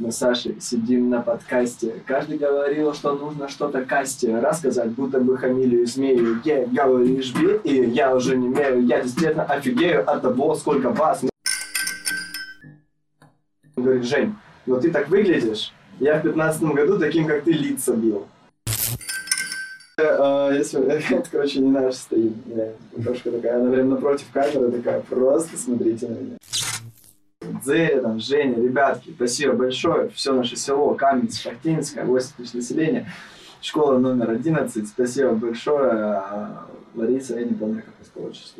Мы с Сашей сидим на подкасте. Каждый говорил, что нужно что-то касте рассказать, будто бы хамили змею. Я говоришь би, и я уже не мерю. Я действительно офигею от того, сколько вас. Он говорит, Жень, но ты так выглядишь. Я в пятнадцатом году таким, как ты, лица бил. А, Если, это, короче, не наш стоит. Девушка такая, она прям напротив камеры такая, просто смотрите на меня. Дзея, там, Женя, ребятки, спасибо большое. Все наше село, Каменец, Шахтинское, 8 тысяч населения. Школа номер 11, спасибо большое. А Лариса, я не помню, как вас получится.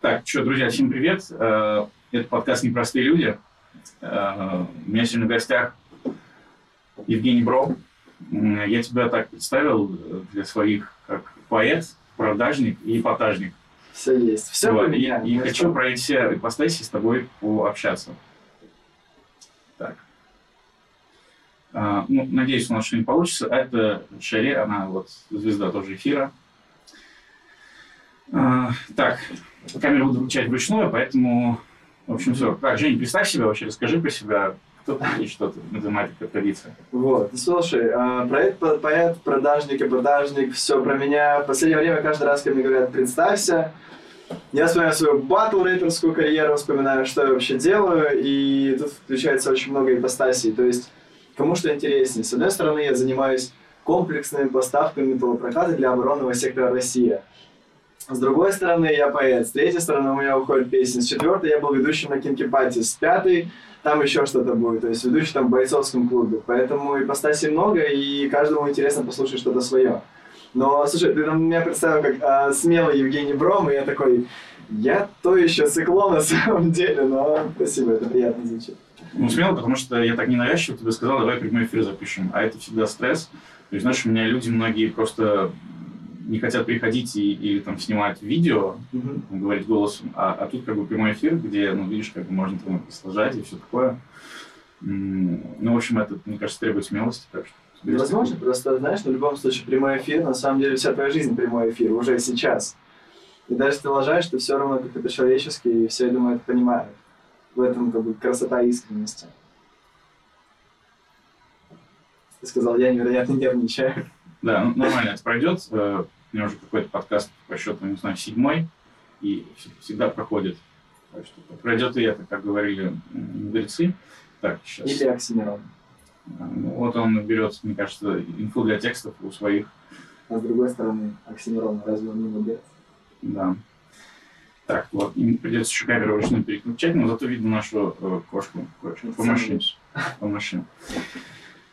Так, что, друзья, всем привет. Э, Это подкаст «Непростые люди». Э, У меня сегодня в гостях Евгений Бро. Я тебя так представил э, для своих как поэт, продажник и эпатажник. Все есть. Все Вот, и, меня. и ну хочу что? про эти все ипостаси с тобой пообщаться. Так. А, ну, надеюсь, у нас что-нибудь получится. А Это Шаре, она вот звезда тоже эфира. А, так, камеру буду включать вручную, поэтому, в общем, все. Так, Жень, представь себя вообще, расскажи про себя, кто ты и что ты, математика, традиция. Вот, ну, слушай, а, проект по- поэт, продажник и продажник, все про меня. В последнее время каждый раз, когда мне говорят, представься, я вспоминаю свою батл рэперскую карьеру, вспоминаю, что я вообще делаю, и тут включается очень много ипостасей. То есть, кому что интереснее. С одной стороны, я занимаюсь комплексными поставками металлопроката для оборонного сектора Россия. С другой стороны, я поэт. С третьей стороны, у меня уходят песни. С четвертой, я был ведущим на Кинки Пати. С пятой, там еще что-то будет. То есть ведущий там в бойцовском клубе. Поэтому ипостасей много, и каждому интересно послушать что-то свое. Но, слушай, ты там меня представил как а, смелый Евгений Бром, и я такой, я то еще циклон на самом деле, но спасибо, это приятно звучит. Ну, смело, потому что я так ненавязчиво тебе сказал, давай прямой эфир запишем. А это всегда стресс. То есть, знаешь, у меня люди многие просто не хотят приходить и, или там снимать видео, там, говорить голосом, а, а тут как бы прямой эфир, где, ну, видишь, как бы можно там сложать и все такое. Ну, в общем, это, мне кажется, требует смелости, так что... тебе Возможно, просто, знаешь, в любом случае прямой эфир, на самом деле вся твоя жизнь прямой эфир, уже сейчас. И даже если ты лажаешь, ты все равно как-то по-человечески, и все, я думаю, это понимают. В этом как бы красота искренности. Ты сказал, я невероятно нервничаю. Да, ну, нормально это пройдет. Э, У меня уже какой-то подкаст по счету, не знаю, седьмой, и вс- всегда проходит. Так что пройдет и это, как говорили мудрецы. Так, сейчас. Или Оксимирон. Ну, вот он берет, мне кажется, инфу для текстов у своих, А с другой стороны, Оксимирон разве он не молодец? да. Так, вот, им придется еще камеру вручную переключать, но зато видно нашу э, кошку. Кошку. По машине.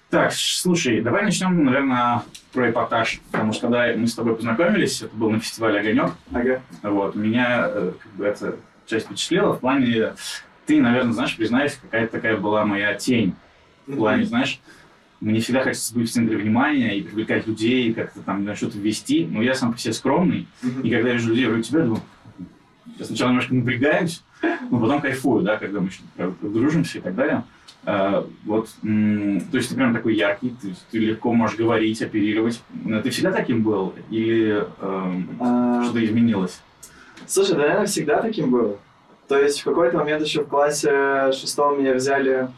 Так, слушай, давай начнем, наверное, про эпатаж. Потому что когда мы с тобой познакомились, это был на фестивале «Огонек», Ага. вот, меня э, как бы эта часть впечатлила в плане, ты, наверное, знаешь, признаюсь, какая-то такая была моя тень. В плане, знаешь, мне всегда хочется быть в центре внимания и привлекать людей, как-то там на что-то ввести. Но я сам по себе скромный. И когда я вижу людей вроде тебя, думаю, я сначала немножко напрягаюсь, но потом кайфую, да, когда мы еще дружимся и так далее. А, вот, то есть ты прям такой яркий, ты, ты легко можешь говорить, оперировать. Но Ты всегда таким был? Или эм, А, что-то изменилось? Слушай, да, наверное, всегда таким был. То есть в какой-то момент еще в классе шестом меня взяли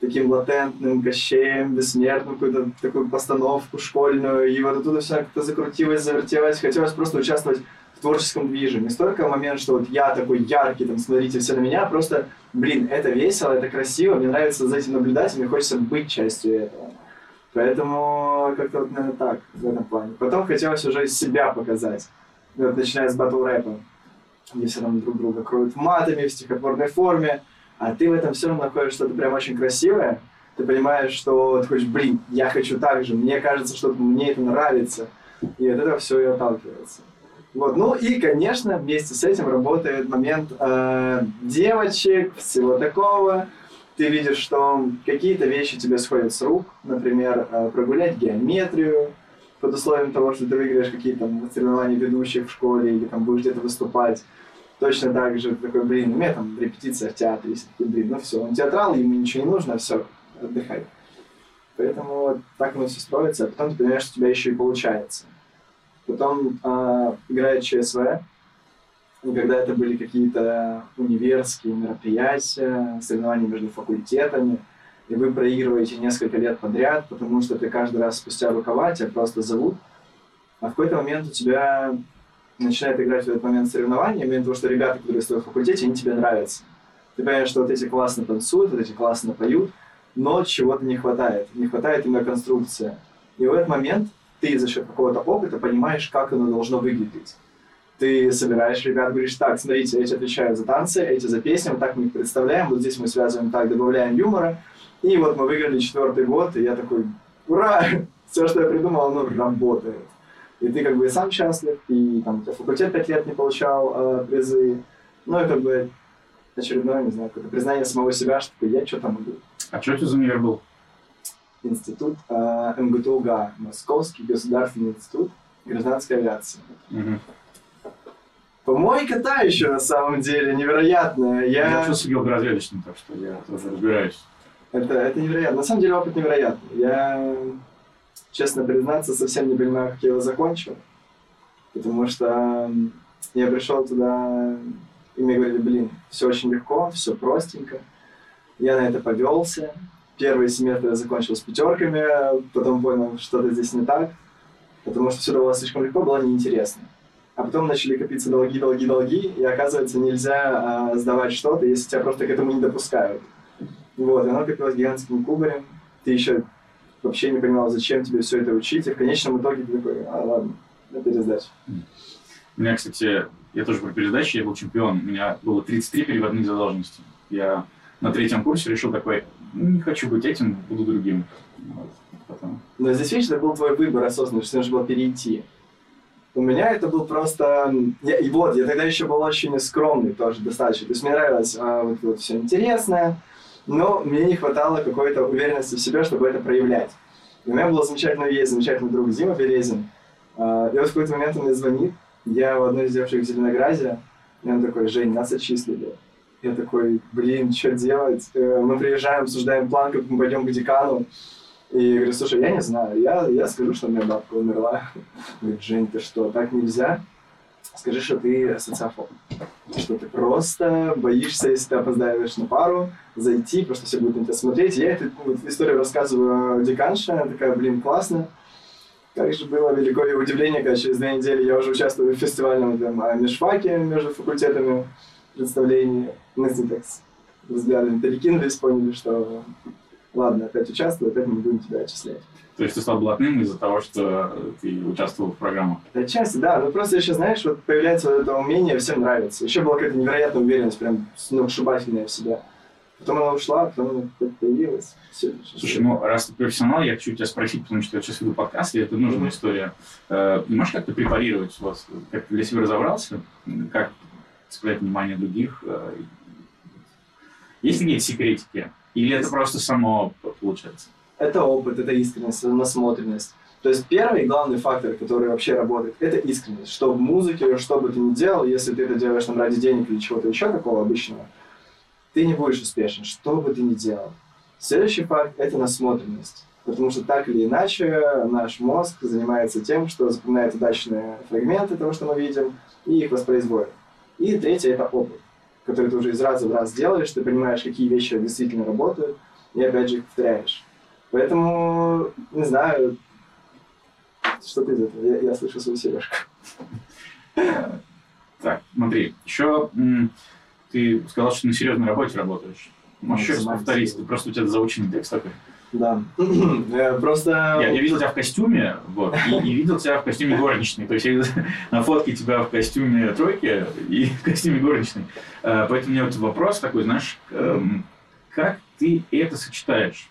таким латентным кощеем, бессмертным, какую-то такую постановку школьную, и вот оттуда все как-то закрутилось, завертелось, хотелось просто участвовать творческом движе. Не столько момент, что вот я такой яркий, там, смотрите все на меня, а просто, блин, это весело, это красиво, мне нравится за этим наблюдать, и мне хочется быть частью этого. Поэтому как-то вот, наверное, так, в этом плане. Потом хотелось уже себя показать. Ну, Вот, начиная с батл рэпа, где все равно друг друга кроют матами в стихотворной форме, а ты в этом все равно находишь что-то прям очень красивое, ты понимаешь, что ты хочешь, блин, я хочу так же, мне кажется, что мне это нравится, и от этого все и отталкивается. Вот, ну и, конечно, вместе с этим работает момент э, девочек, всего такого. Ты видишь, что какие-то вещи тебе сходят с рук, например, э, прогулять геометрию, под условием того, что ты выиграешь какие-то соревнования ведущих в школе или там будешь где-то выступать. Точно так же такой, блин, у меня там репетиция в театре, если такой, блин, ну все, он театрал, ему ничего не нужно, все, отдыхай. Поэтому вот так оно все строится, а потом ты понимаешь, что у тебя еще и получается. Потом э, играет ЧСВ, и когда это были какие-то универские мероприятия, соревнования между факультетами, и вы проигрываете несколько лет подряд, потому что ты каждый раз спустя рукава тебя просто зовут, а в какой-то момент у тебя начинает играть в этот момент соревнования, именно того, что ребята, которые в твоем факультете, они тебе нравятся. Ты понимаешь, что вот эти классно танцуют, вот эти классно поют, но чего-то не хватает. Не хватает именно конструкции. И в этот момент ты за счет какого-то опыта понимаешь, как оно должно выглядеть. Ты собираешь ребят, говоришь, так, смотрите, эти отвечают за танцы, эти за песни, вот так мы их представляем, вот здесь мы связываем так, добавляем юмора. И вот мы выиграли четвертый год, и я такой, ура! Все, что я придумал, оно работает. И ты как бы сам счастлив, и там у факультет пять лет не получал э, призы. Ну, и как бы очередное, не знаю, какое-то признание самого себя, что я что там могу. А что это за универ был? Институт э, МГТУГА, Московский государственный институт гражданской авиации. Угу. Помойка та еще на самом деле, невероятная. Я, Я... учился геологоразведочным, так что я тоже разбираюсь. Это, это невероятно. На самом деле опыт невероятный. Я, честно признаться, совсем не понимаю, как я его закончил. Потому что я пришел туда, и мне говорили, блин, все очень легко, все простенько. Я на это повелся. Первый семестр я закончил с пятерками, потом понял, что-то здесь не так, потому что все давалось слишком легко, было неинтересно. А потом начали копиться долги, долги, долги, и оказывается, нельзя а, сдавать что-то, если тебя просто к этому не допускают. Вот, и оно копилось гигантским кубарем. Ты еще вообще не понимал, зачем тебе все это учить, и в конечном итоге ты такой, а, ладно, на пересдачу. У меня, кстати, я тоже про передачи, я был чемпион. У меня было 33 переводных задолженности. Я на третьем курсе решил такой, «Ну, не хочу быть этим, буду другим. Вот. Потом. Но здесь, видишь, это был твой выбор осознанный, что нужно было перейти. У меня это был просто... Я, и вот, я тогда еще был очень скромный тоже достаточно. То есть мне нравилось а, вот, вот все интересное, но мне не хватало какой-то уверенности в себе, чтобы это проявлять. И у меня был замечательный есть замечательный друг Дима Березин. А, и вот в какой-то момент он мне звонит, я у одной из девушек в Зеленограде, и он такой, Жень, нас отчислили. Я такой, блин, что делать? Э, Мы приезжаем, обсуждаем план, как мы пойдем к декану. И говорю, слушай, я не знаю, я, я скажу, что у меня бабка умерла. Говорит, Жень, ты что, так нельзя? Скажи, что ты социофоб. Что ты просто боишься, если ты опоздаешь на пару, зайти, просто все будут на тебя смотреть. Я эту вот историю рассказываю деканше, она такая, блин, классно. Как же было великое удивление, когда через две недели я уже участвую в фестивальном там, а, межфаке между факультетами представлений. Мы с ним так с взглядами перекинулись, поняли, что ладно, опять участвую, опять мы будем тебя отчислять. То есть ты стал блатным из-за того, что ты участвовал в программах? Отчасти, да. Ну просто еще, знаешь, вот появляется вот это умение, всем нравится. Еще была какая-то невероятная уверенность, прям сногсшибательная в себя. Потом она ушла, потом она появилась. Все. Слушай, ну раз ты профессионал, я хочу тебя спросить, потому что я сейчас веду подкаст, и это нужная Мгм. история. Э, можешь как-то препарировать, вот, как ты для себя разобрался, как цеплять внимание других? э, Есть ли какие-то секретики? Или это просто само получается? Это опыт, это искренность, насмотренность. То есть первый главный фактор, который вообще работает, это искренность. Что в музыке, что бы ты ни делал, если ты это делаешь там ради денег или чего-то еще такого обычного, ты не будешь успешен, что бы ты ни делал. Следующий факт – это насмотренность. Потому что так или иначе наш мозг занимается тем, что запоминает удачные фрагменты того, что мы видим, и их воспроизводит. И третье – это опыт, который ты уже из раза в раз делаешь, ты понимаешь, какие вещи действительно работают, и опять же их повторяешь. Поэтому, не знаю, что ты из этого? Я, я слышу свою сережку. Так, смотри, еще ты сказал, что на серьезной работе работаешь. Можешь еще раз повторить, серьезно. просто у тебя заученный текст такой. Да. Я Просто... Я, я видел тебя в костюме, вот, и, и видел тебя в костюме горничной. То есть я на фотке тебя в костюме тройки и в костюме горничной. Э, Поэтому у меня вот вопрос такой, знаешь, эм, как ты это сочетаешь?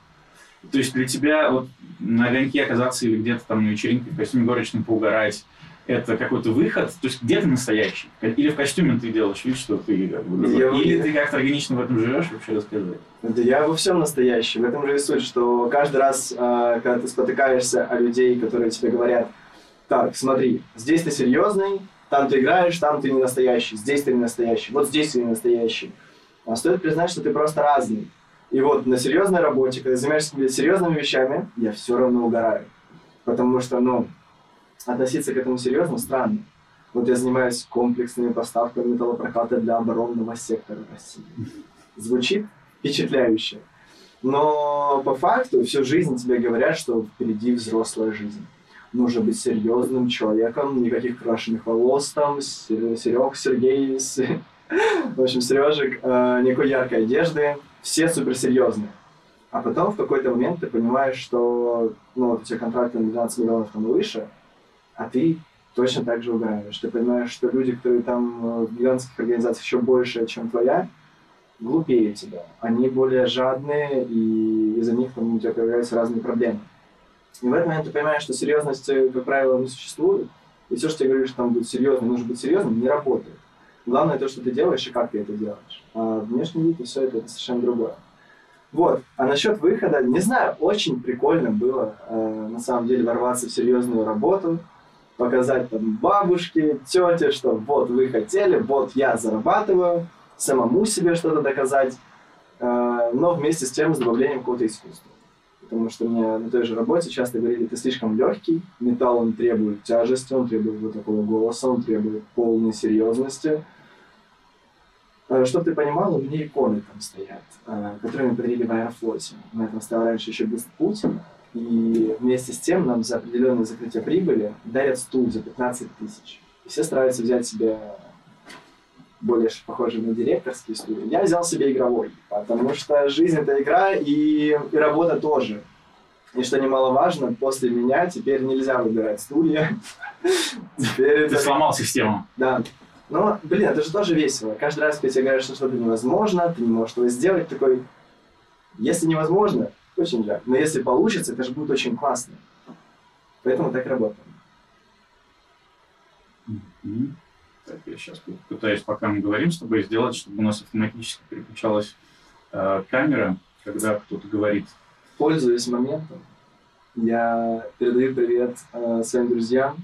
То есть для тебя вот на огоньке оказаться или где-то там на вечеринке в костюме горничной поугарать, это какой-то выход? То есть где ты настоящий? Или в костюме ты делаешь вид, что ты как бы? Я- Или ты как-то органично в этом живешь? Вообще расскажи. Да я во всем настоящий. В этом же и суть, что каждый раз, а, когда ты спотыкаешься о людей, которые тебе говорят, так, смотри, здесь ты серьезный, Там ты играешь, там ты не настоящий, здесь ты не настоящий, вот здесь ты не настоящий. А стоит признать, что ты просто разный. И вот на серьезной работе, когда занимаешься серьезными вещами, я все равно угораю. Потому что, ну, относиться к этому серьезно странно. Вот я занимаюсь комплексными поставками металлопроката для оборонного сектора России. Звучит впечатляюще. Но по факту всю жизнь тебе говорят, что впереди взрослая жизнь. Нужно быть серьезным человеком, никаких крашеных волос там, Серег, Сергей, в общем, Сережек, э, никакой яркой одежды, все суперсерьезные. А потом в какой-то момент ты понимаешь, что ну, вот у тебя контракты на 12 миллионов там выше, а ты точно так же угораешь. Ты понимаешь, что люди, которые там э, в гигантских организациях еще больше, чем твоя, глупее тебя. Они более жадные, и из-за них там, у тебя появляются разные проблемы. И в этот момент ты понимаешь, что серьезности, как правило, не существует, и все, что тебе говоришь, там будет серьезно, нужно быть серьезным, не работает. Главное то, что ты делаешь и как ты это делаешь. А внешний вид и все это, это совершенно другое. Вот. А насчет выхода, не знаю, очень прикольно было э, на самом деле ворваться в серьезную работу, показать там бабушке, тете, что вот вы хотели, вот я зарабатываю, самому себе что-то доказать, э, но вместе с тем с добавлением какого-то искусства. Потому что мне на той же работе часто говорили, ты слишком легкий, металл он требует тяжести, он требует вот такого голоса, он требует полной серьезности, Э, Чтобы ты понимал, у меня иконы там стоят, э, которые мы подарили в Аэрофлоте. На этом стоял раньше еще бюст Путина. И вместе с тем нам за определенное закрытие прибыли дарят стул за 15 тысяч. И все стараются взять себе более похожий на директорский стул. Я взял себе игровой, потому что жизнь — это игра, и, и работа тоже. И что немаловажно, после меня теперь нельзя выбирать стулья. Теперь Ты сломал систему. Да. Но, блин, это же тоже весело. Каждый раз, когда тебе говорят, что что-то невозможно, ты не можешь этого сделать, такой, если невозможно, очень жаль. Но если получится, это же будет очень классно. Поэтому так работаем. Mm-hmm. Так, я сейчас пытаюсь, пока мы говорим с тобой, сделать, чтобы у нас автоматически переключалась э, камера, когда кто-то говорит. Пользуясь моментом, я передаю привет э, своим друзьям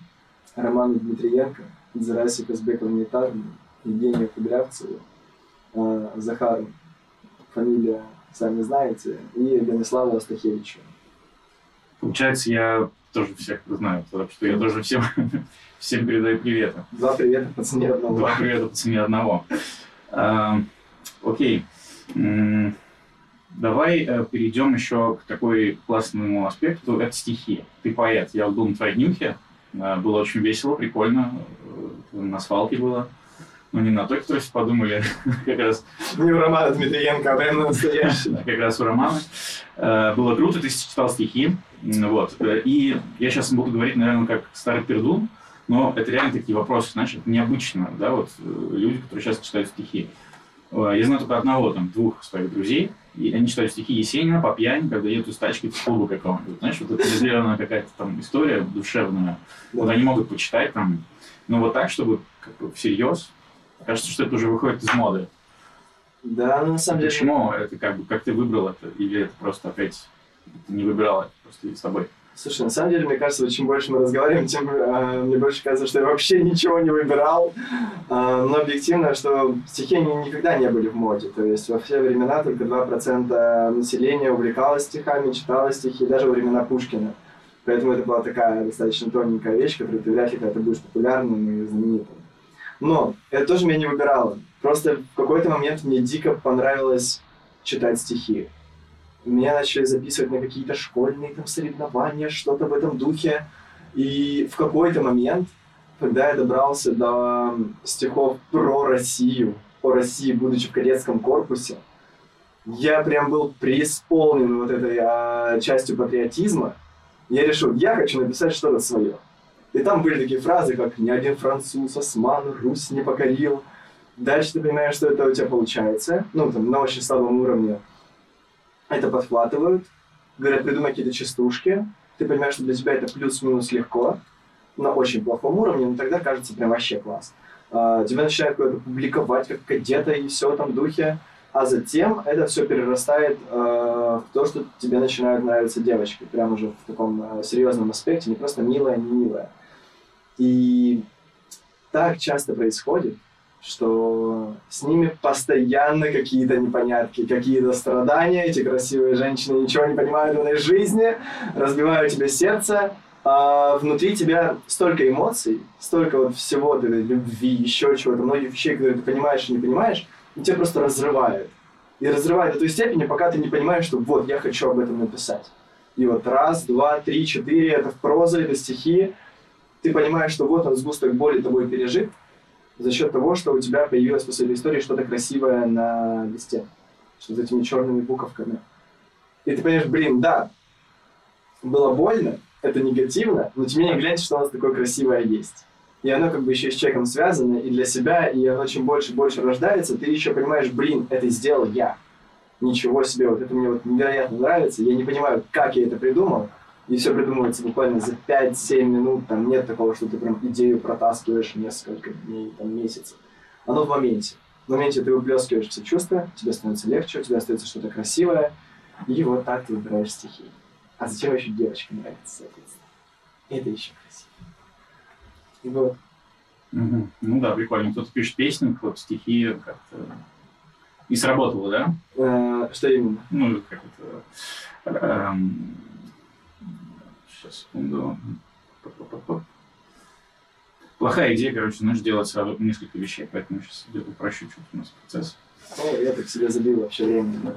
Роману Дмитриенко, Зарасе Казбековне Нетарну, Евгению Кудрявцеву, э, Захару, фамилия сами знаете, и Станиславу Астахевичу. Получается, я тоже всех знаю, потому что я тоже всем, всем передаю приветы. Два привета по цене одного. Два привета по цене одного. А, окей. Давай э, перейдем еще к такой классному аспекту. Это стихи. Ты поэт. Я был на твоей днюхе. Э, было очень весело, прикольно. Э, на свалке было. Ну, не на той, которую подумали, как раз... Не у Романа Дмитриенко, а прямо настоящий. Как раз у Романа. Было круто, ты читал стихи. Вот. И я сейчас буду говорить, наверное, как старый пердун, но это реально такие вопросы, знаешь, это необычно, да, вот люди, которые сейчас читают стихи. Я знаю только одного, там, двух своих друзей, и они читают стихи Есенина по пьяни, когда едут из тачки в клубу какого-нибудь. Знаешь, вот это сделана какая-то там история душевная. Вот они могут почитать там, но вот так, чтобы как бы всерьез. Кажется, что это уже выходит из моды. Да, ну на самом деле... Почему это как бы, как ты выбрал это? Или это просто опять ты не выбирал это просто с тобой? Слушай, на самом деле, мне кажется, чем больше мы разговариваем, тем э, мне больше кажется, что я вообще ничего не выбирал. Э, но объективно, что стихи они никогда не были в моде. То есть во все времена только 2% населения увлекалось стихами, читало стихи, даже во времена Пушкина. Поэтому это была такая достаточно тоненькая вещь, которую ты вряд ли когда-то будешь популярным и знаменитым. Но это тоже меня не выбирало. Просто в какой-то момент мне дико понравилось читать стихи меня начали записывать на какие-то школьные там соревнования, что-то в этом духе. И в какой-то момент, когда я добрался до стихов про Россию, о России, будучи в кадетском корпусе, я прям был преисполнен вот этой а, частью патриотизма. Я решил, я хочу написать что-то свое. И там были такие фразы, как «Ни один француз, осман, Русь не покорил». Дальше ты понимаешь, что это у тебя получается, ну, там, на очень слабом уровне это подхватывают, говорят, придумай какие-то частушки, ты понимаешь, что для тебя это плюс-минус легко, на очень плохом уровне, но тогда кажется прям вообще класс. А, тебя начинают куда-то публиковать как кадета и все в этом духе, а затем это все перерастает э, в то, что тебе начинают нравиться девочки, прям уже в таком э, серьезном аспекте, не просто милая, не милая. И так часто происходит, что с ними постоянно какие-то непонятки, какие-то страдания. Эти красивые женщины ничего не понимают в этой жизни, разбивают тебе сердце, а внутри тебя столько эмоций, столько вот всего, этой любви, еще чего-то, многих вещей, которые ты понимаешь и не понимаешь, и тебя просто разрывает. И разрывает до той степени, пока ты не понимаешь, что вот, я хочу об этом написать. И вот раз, два, три, четыре, это в проза, это стихи. Ты понимаешь, что вот он сгусток боли тобой пережит за счет того, что у тебя появилось после этой истории что-то красивое на листе. Что с этими черными буковками. И ты понимаешь, блин, да, было больно, это негативно, но тем не менее гляньте, что у нас такое красивое есть. И оно как бы еще с человеком связано, и для себя, и оно чем больше и больше рождается, ты еще понимаешь, блин, это сделал я. Ничего себе, вот это мне вот невероятно нравится, я не понимаю, как я это придумал, и все придумывается буквально за 5-7 минут, там нет такого, что ты прям идею протаскиваешь несколько дней, там месяцев. Оно в моменте. В моменте ты выплескиваешь все чувства, тебе становится легче, у тебя остается что-то красивое, и вот так ты выбираешь стихи. А зачем еще девочка нравится, соответственно? Это еще красиво. И вот. Мгм. Ну да, прикольно. Кто-то пишет песни, кто-то стихи как-то... И сработало, да? Э, что именно? Ну, как это... сейчас, секунду. Плохая идея, короче, знаешь, делать сразу несколько вещей, поэтому сейчас упрощу чуть у нас процесс. О, я так себе забил вообще время. да.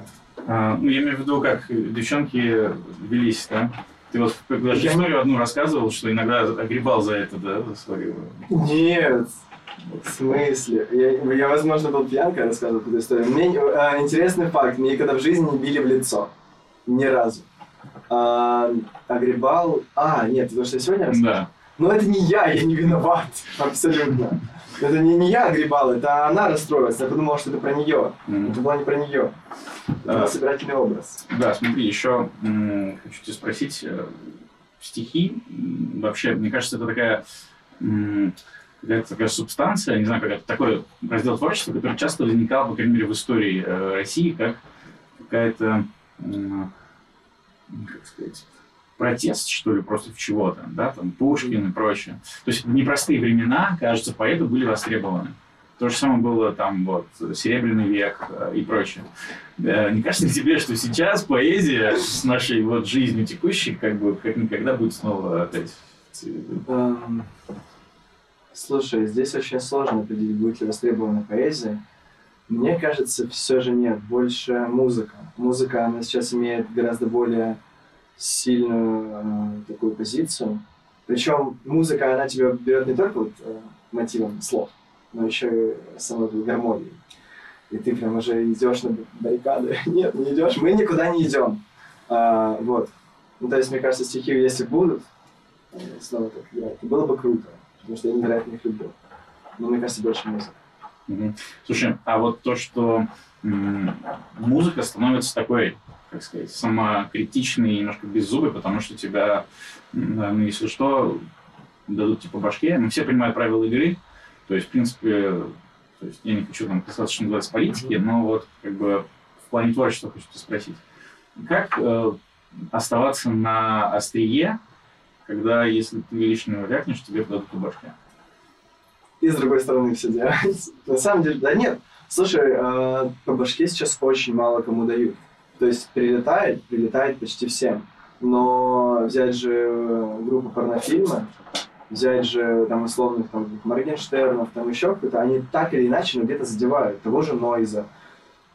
А, ну, я имею в виду, как девчонки велись, да? Ты вот даже Я- историю одну рассказывал, что иногда огребал за это, да, за свою... Нет, в смысле? Я, я, возможно, был пьян, когда рассказывал эту историю. Мне а, интересный факт. Мне никогда в жизни не били в лицо. Ни разу. А, огребал... А, нет, потому что я сегодня рассказывал. Да. Но это не я, я не виноват. Абсолютно. Это не, не я огребал, это она расстроилась. Я подумал, что это про нее. Мгм. Это было не про нее. Это А. собирательный образ. Да, смотри, еще м, хочу тебя спросить, э, стихи, м, вообще, мне кажется, это такая, м, какая-то такая субстанция, не знаю, как это, такой раздел творчества, который часто возникал, по крайней мере, в истории э, России, как какая-то, м, как сказать, протест, что ли, против чего-то, да, там, Пушкин и прочее. То есть в непростые времена, кажется, поэты были востребованы. То же самое было там вот Серебряный век э, и прочее. Э, Не кажется ли тебе, что сейчас поэзия с нашей вот жизнью текущей как бы как никогда будет снова опять Эм, Слушай, здесь очень сложно определить, будет ли востребована поэзия. Мне кажется, все же нет, больше музыка. Музыка, она сейчас имеет гораздо более сильную э, такую позицию. Причем музыка, она тебя берет не только вот э, мотивом слов, но еще и самой гармонией. И ты прям уже идешь на баррикады. Нет, не идешь, мы никуда не идем. А, вот. Ну, то есть, мне кажется, стихи, если будут, э, снова так играть, было бы круто, потому что я невероятно их люблю. Но мне кажется, больше музыка. Слушай, а вот то, что музыка становится такой, как сказать, самокритичной немножко беззубой, потому что тебя, ну, если что, дадут типа башке. Мы все понимают правила игры. То есть, в принципе, то есть я не хочу там касаться, что называется, политики, но вот как бы в плане творчества хочу спросить. Как э, оставаться на острие, когда, если ты лично вякнешь, тебе дадут по башке? И с другой стороны все делать. На самом деле, да нет. Слушай, э, по башке сейчас очень мало кому дают. То есть прилетает, прилетает почти всем. Но взять же э, группу порнофильма, взять же там условных там Моргенштернов, там еще кто-то, они так или иначе, но где-то задевают. Того же Нойза.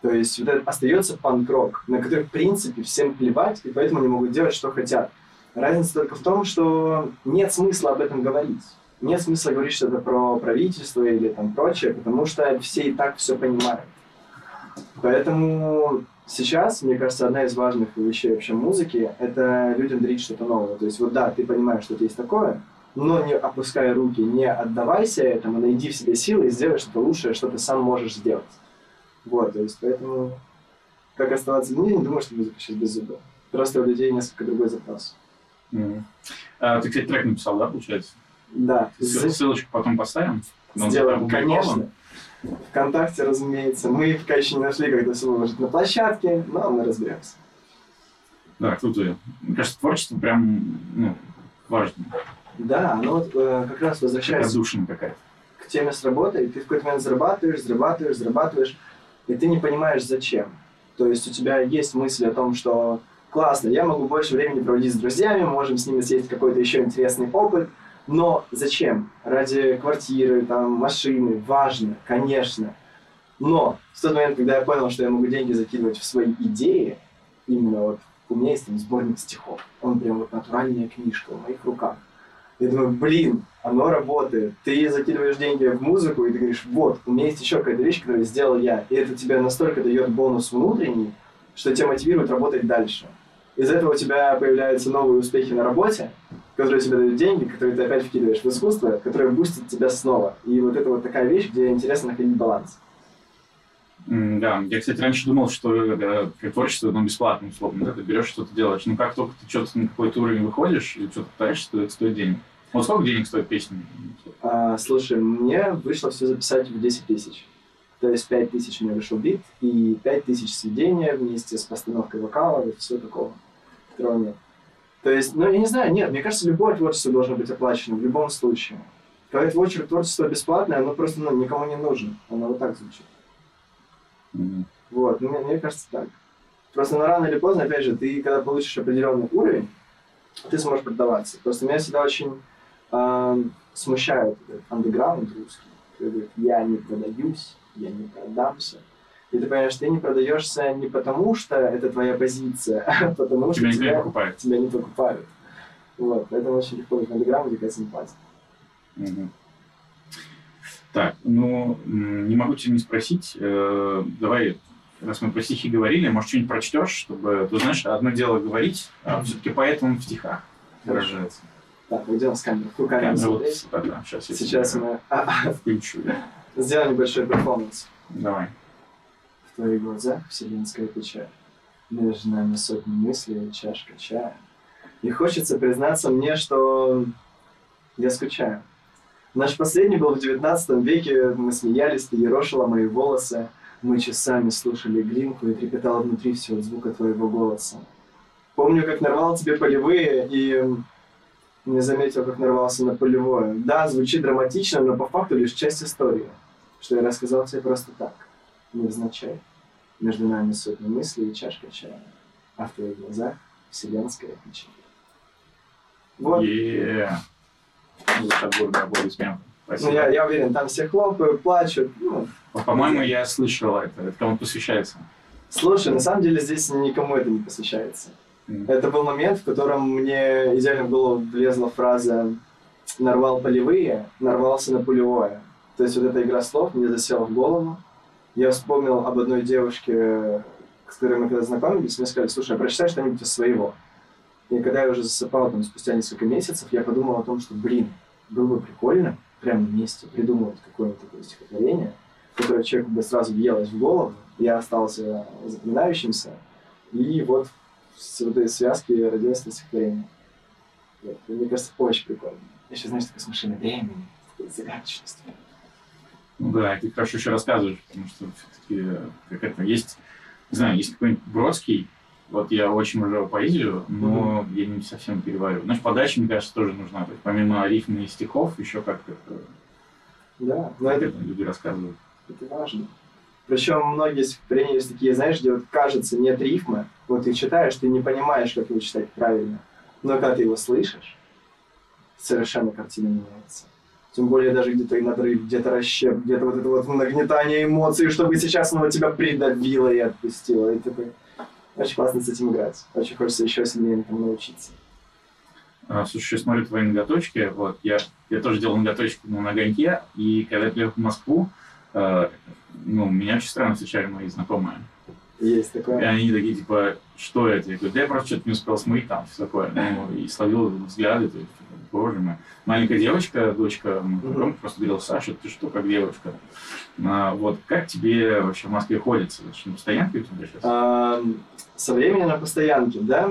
То есть вот это остается панк-рок, на который, в принципе, всем плевать, и поэтому они могут делать, что хотят. Разница только в том, что нет смысла об этом говорить. Нет смысла говорить что-то про правительство или там прочее, потому что все и так все понимают. Поэтому сейчас, мне кажется, одна из важных вещей вообще музыки – это людям дарить что-то новое. То есть вот да, ты понимаешь, что есть такое, но не опускай руки, не отдавайся этому, найди в себе силы и сделай что-то лучшее, что ты сам можешь сделать. Вот, то есть поэтому как оставаться? Я не думаю, что музыка сейчас без зуба. Просто у людей несколько другой запрос. Мгм. А, ты, кстати, трек написал, да, получается? Да, Ссыл- Ссылочку потом поставим? Сделаем, конечно. Вконтакте, разумеется. Мы пока еще не нашли, это все выложить на площадке, но мы разберемся. Да, круто. Мне кажется, творчество прям ну, важно. Да, оно вот, э, как раз возвращается какая-то. к теме с работой, ты в какой-то момент зарабатываешь, зарабатываешь, зарабатываешь, и ты не понимаешь, зачем. То есть у тебя есть мысль о том, что классно, я могу больше времени проводить с друзьями, можем с ними съесть какой-то еще интересный опыт, но зачем? Ради квартиры, там, машины, важно, конечно. Но в тот момент, когда я понял, что я могу деньги закидывать в свои идеи, именно вот у меня есть там сборник стихов, он прям вот натуральная книжка в моих руках. Я думаю, блин, оно работает. Ты закидываешь деньги в музыку, и ты говоришь, вот, у меня есть еще какая-то вещь, которую сделал я. И это тебе настолько дает бонус внутренний, что тебя мотивирует работать дальше. Из этого у тебя появляются новые успехи на работе, которые тебе дают деньги, которые ты опять вкидываешь в искусство, которые бустят тебя снова. И вот это вот такая вещь, где интересно находить баланс. Да, я, кстати, раньше думал, что как творчество, оно бесплатно, условно, да, ты берешь что-то делаешь. Но как только ты что-то на какой-то уровень выходишь и что-то пытаешься, то это стоит денег. Вот сколько денег стоит песня? А, слушай, мне вышло все записать в 10 тысяч. То есть 5 тысяч мне вышел бит, и 5 тысяч сведения вместе с постановкой вокала, и все такого, которого нет. То есть, ну, я не знаю, нет, мне кажется, любое творчество должно быть оплачено в любом случае. Когда творчество, творчество бесплатное, оно просто ну, никому не нужно. Оно вот так звучит. Мгм. Вот, ну, мне, мне кажется так. Просто ну, рано или поздно, опять же, ты когда получишь определенный уровень, ты сможешь продаваться. Просто меня всегда очень э, смущает этот андеграунд русский, который говорит, я не продаюсь, я не продамся. И ты понимаешь, ты не продаешься не потому, что это твоя позиция, а потому что Тебя не тебя, покупает. тебя не покупают. Вот, поэтому очень легко в андеграунде какая симпатия. Мгм. Так, ну, не могу тебя не спросить. э, давай, раз мы про стихи говорили, может, что-нибудь прочтешь, чтобы... Ты знаешь, одно дело говорить, а все-таки поэт он в стихах выражается. Так, мы идем с камерой. Какую камеру Камера вот, да, да, сейчас Сейчас мы а, включу. сделаем небольшой перформанс. Давай. В твоих глазах вселенская печаль. Между нами сотни мыслей и чашка чая. И хочется признаться мне, что я скучаю. Наш последний был в девятнадцатом веке, мы смеялись, ты ерошила мои волосы, мы часами слушали глинку и трепетало внутри все от звука твоего голоса. Помню, как нарвал тебе полевые и не заметил, как нарвался на полевое. Да, звучит драматично, но по факту лишь часть истории, что я рассказал тебе просто так, невзначай. Между нами сотни мыслей и чашка чая, а в твоих глазах вселенская печаль. Вот. Е. Отбор, да, аплодисменты. Спасибо. Ну, я, я уверен, там все хлопают, плачут. Ну, По-моему, я слышал это. Это кому посвящается. слушай, на самом деле здесь никому это не посвящается. М. Это был момент, в котором мне идеально в голову влезла фраза «нарвал полевые, нарвался на пулевое». То есть вот эта игра слов мне засела в голову. Я вспомнил об одной девушке, с которой мы когда знакомились, мне сказали, слушай, а прочитай что-нибудь из своего. И когда я уже засыпал там спустя несколько месяцев, я подумал о том, что, блин, было бы прикольно прямо вместе придумывать какое-нибудь такое стихотворение, которое человеку бы сразу въелось в голову, я остался запоминающимся, и вот с этой связки родилось это стихотворение. Мне кажется, очень прикольно. Еще, знаешь, такое с машиной времени, такой загадочностью. Ну да, ты хорошо еще рассказываешь, потому что все-таки как это есть, не знаю, есть какой-нибудь Бродский, вот я очень уважаю поэзию, но я не совсем перевариваю. Знаешь, подача, мне кажется, тоже нужна. То есть помимо рифмы и стихов, еще как-то Да, но это, люди рассказывают. это важно. Причем многие стихотворения есть такие, знаешь, где вот кажется нет рифмы, вот ты читаешь, ты не понимаешь, как его читать правильно. Но когда ты его слышишь, совершенно картина меняется. Тем более даже где-то и надрыв, где-то расщеп, где-то вот это вот нагнетание эмоций, чтобы сейчас оно тебя придавило и отпустило. И такой, очень классно с этим играть. Очень хочется еще сильнее этому научиться. А, Слушай, я смотрю твои ноготочки. Вот, я, я тоже делал ноготочки ну, на огоньке, и когда я приехал в Москву, э, ну, меня очень странно встречали мои знакомые. Есть И такое. они такие, типа, что это? Я говорю, да я просто что-то не успел смыть там, все такое. Ну, и словил взгляды, то есть, боже мой. Маленькая девочка, дочка, знакомого, просто говорила, Саша, ты что, как девочка? А, вот, как тебе вообще в Москве ходится? Что, на постоянке у тебя сейчас? Ам, со временем на постоянке, да?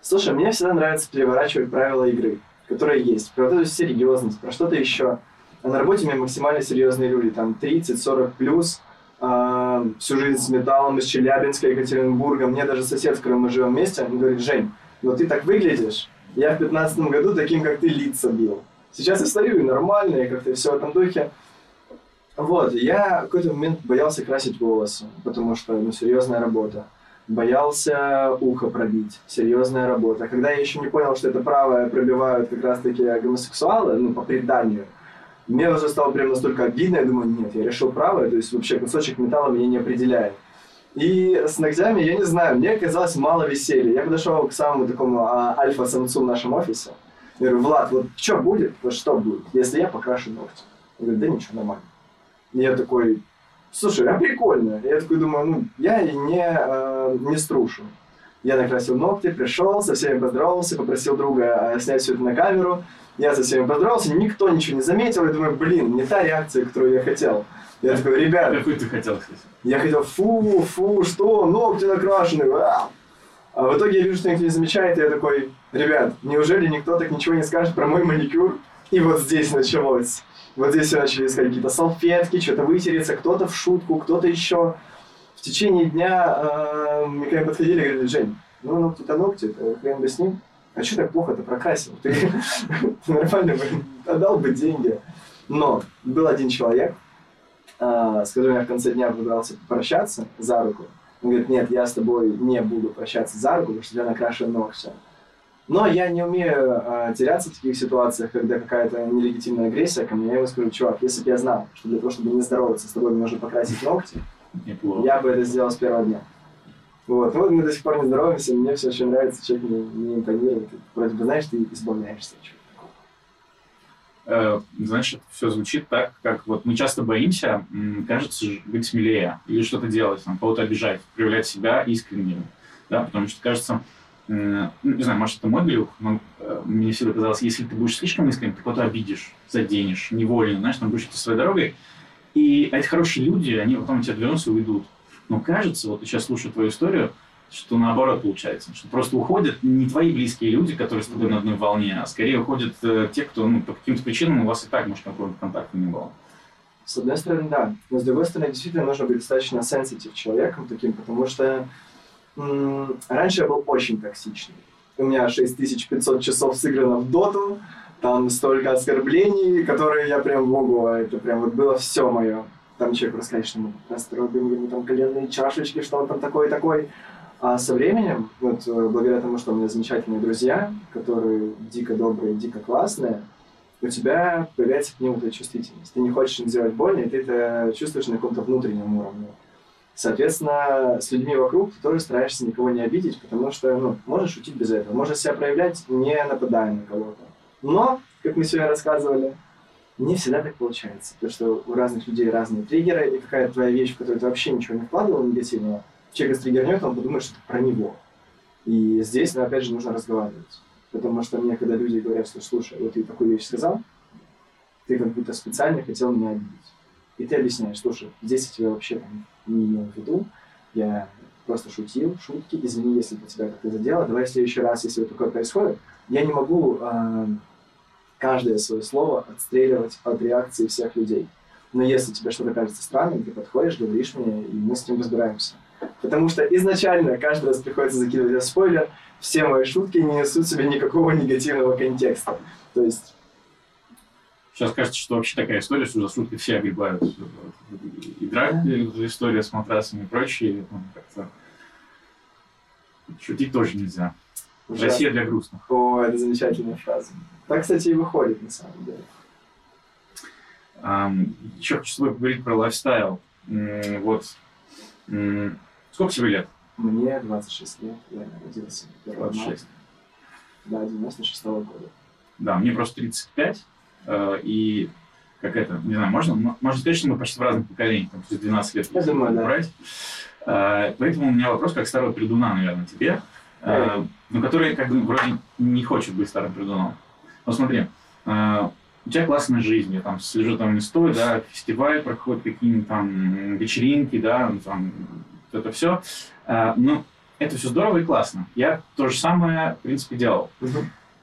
Слушай, мне всегда нравится переворачивать правила игры, которые есть. Про вот эту серьезность, про что-то еще. А на работе у меня максимально серьезные люди, там 30-40 плюс, а, всю жизнь с металлом из Челябинска, Екатеринбурга. Мне даже сосед, с которым мы живем вместе, он говорит, Жень, ну ты так выглядишь. Я в 15 году таким, как ты, лица бил. Сейчас я стою и нормально, и как-то все в этом духе. Вот, я в какой-то момент боялся красить волосы, потому что, ну, серьезная работа. Боялся ухо пробить, серьезная работа. Когда я еще не понял, что это правое пробивают как раз-таки гомосексуалы, ну, по преданию, мне уже стало прям настолько обидно, я думаю, нет, я решил правое, то есть вообще кусочек металла меня не определяет. И с ногтями, я не знаю, мне казалось мало веселья. Я подошел к самому такому а, альфа-самцу в нашем офисе. Я говорю, Влад, вот что будет, вот что будет, если я покрашу ногти? Он говорит, да ничего, нормально. И я такой, слушай, а прикольно. Я такой думаю, ну, я и не, э, не струшу. Я накрасил ногти, пришел, со всеми поздоровался, попросил друга э, снять все это на камеру. Я со всеми поздоровался, никто ничего не заметил. Я думаю, блин, не та реакция, которую я хотел. Я такой, ребят, Какой ты хотел, кстати? я хотел, фу, фу, что, ногти накрашены, а!» А в итоге я вижу, что никто не замечает, и я такой, ребят, неужели никто так ничего не скажет про мой маникюр? И вот здесь началось. Вот здесь все начали искать какие-то салфетки, что-то вытереться, кто-то в шутку, кто-то еще. В течение дня э, мне ко мне подходили и говорили, Жень, ну ногти-то ногти, то хрен бы с ним. А что так плохо-то прокрасил? Ты нормально бы отдал бы деньги. Но был один человек, с которым я в конце дня пытался попрощаться за руку. Он говорит, нет, я с тобой не буду прощаться за руку, потому что у тебя накрашен ногти. Но я не умею а, теряться в таких ситуациях, когда какая-то нелегитимная агрессия ко мне. Я ему скажу, чувак, если бы я знал, что для того, чтобы не здороваться с тобой, мне нужно покрасить ногти, Неплохо. я бы это сделал с первого дня. Вот, ну вот мы до сих пор не здороваемся, мне все очень нравится, человек мне, мне импонирует. Вроде бы, знаешь, ты избавляешься от Э, это все звучит так, как вот мы часто боимся, кажется, быть смелее или что-то делать, там, кого-то обижать, проявлять себя искренне, да, потому что кажется, ну, не знаю, может, это мой глюк, но э, мне всегда казалось, если ты будешь слишком искренним, ты кого-то обидишь, заденешь, невольно, знаешь, там будешь идти своей дорогой, и эти хорошие люди, они потом от тебя отвернутся и уйдут. Но кажется, вот я сейчас слушаю твою историю, что наоборот получается, что просто уходят не твои близкие люди, которые с тобой на одной волне, а скорее уходят э, те, кто ну, по каким-то причинам у вас и так, может, какого-то контакта не было. С одной стороны, да. Но с другой стороны, действительно нужно быть достаточно сенситив человеком таким, потому что м, раньше я был очень токсичный. У меня 6500 часов сыграно в доту, там столько оскорблений, которые я прям, ого, это прям вот было все мое. Там человек рассказать, что мы настроим ему там коленные чашечки, что он там такой такой. А со временем, вот э, благодаря тому, что у меня замечательные друзья, которые дико добрые, дико классные, у тебя появляется к ним эта чувствительность. Ты не хочешь им сделать больно, и ты это чувствуешь на каком-то внутреннем уровне. Соответственно, с людьми вокруг ты тоже стараешься никого не обидеть, потому что ну, можешь шутить без этого, можешь себя проявлять, не нападая на кого-то. Но, как мы сегодня рассказывали, не всегда так получается, потому что у разных людей разные триггеры, и какая твоя вещь, в которую ты вообще ничего не вкладывал негативного, человек стриггернет, он подумает, что это про него. И здесь, опять же, нужно разговаривать. Потому что мне, когда люди говорят, что, слушай, вот ты такую вещь сказал, ты как будто специально хотел меня обидеть. И ты объясняешь, слушай, здесь я тебя вообще там не имел в виду, я просто шутил, шутки, извини, если это тебя как-то задело, давай в следующий раз, если вот такое происходит, я не могу э, каждое свое слово отстреливать от реакции всех людей. Но если тебе что-то кажется странным, ты подходишь, говоришь мне, и мы с ним разбираемся. Потому что изначально каждый раз приходится закидывать этот спойлер, все мои шутки не несут в себе никакого негативного контекста. То есть, Сейчас кажется, что вообще такая история, что за шутки все огребают. И драки, эта история с матрасами и прочее. ну, как-то Шутить тоже нельзя. ужасно. Россия для грустных. О, это замечательная фраза. Так, кстати, и выходит, на самом деле. Ам, Еще хочу с тобой поговорить про лайфстайл. М, Вот. М, Сколько тебе лет? Мне 26 лет, я родился 1 марта. 26. Да, 96 -го года. Да, мне просто 35. э, И как это, не знаю, можно, можно сказать, что мы почти в разных поколениях, там, через 12 лет. Я думаю, да. Э, Поэтому у меня вопрос, как старого придуна, наверное, тебе, э, но который как бы вроде не хочет быть старым придуном. Но смотри, э, у тебя классная жизнь, я там слежу там инстой, да, фестиваль проходит, какие-нибудь там вечеринки, да, ну, там это все. Ну, это все здорово и классно. Я то же самое, в принципе, делал.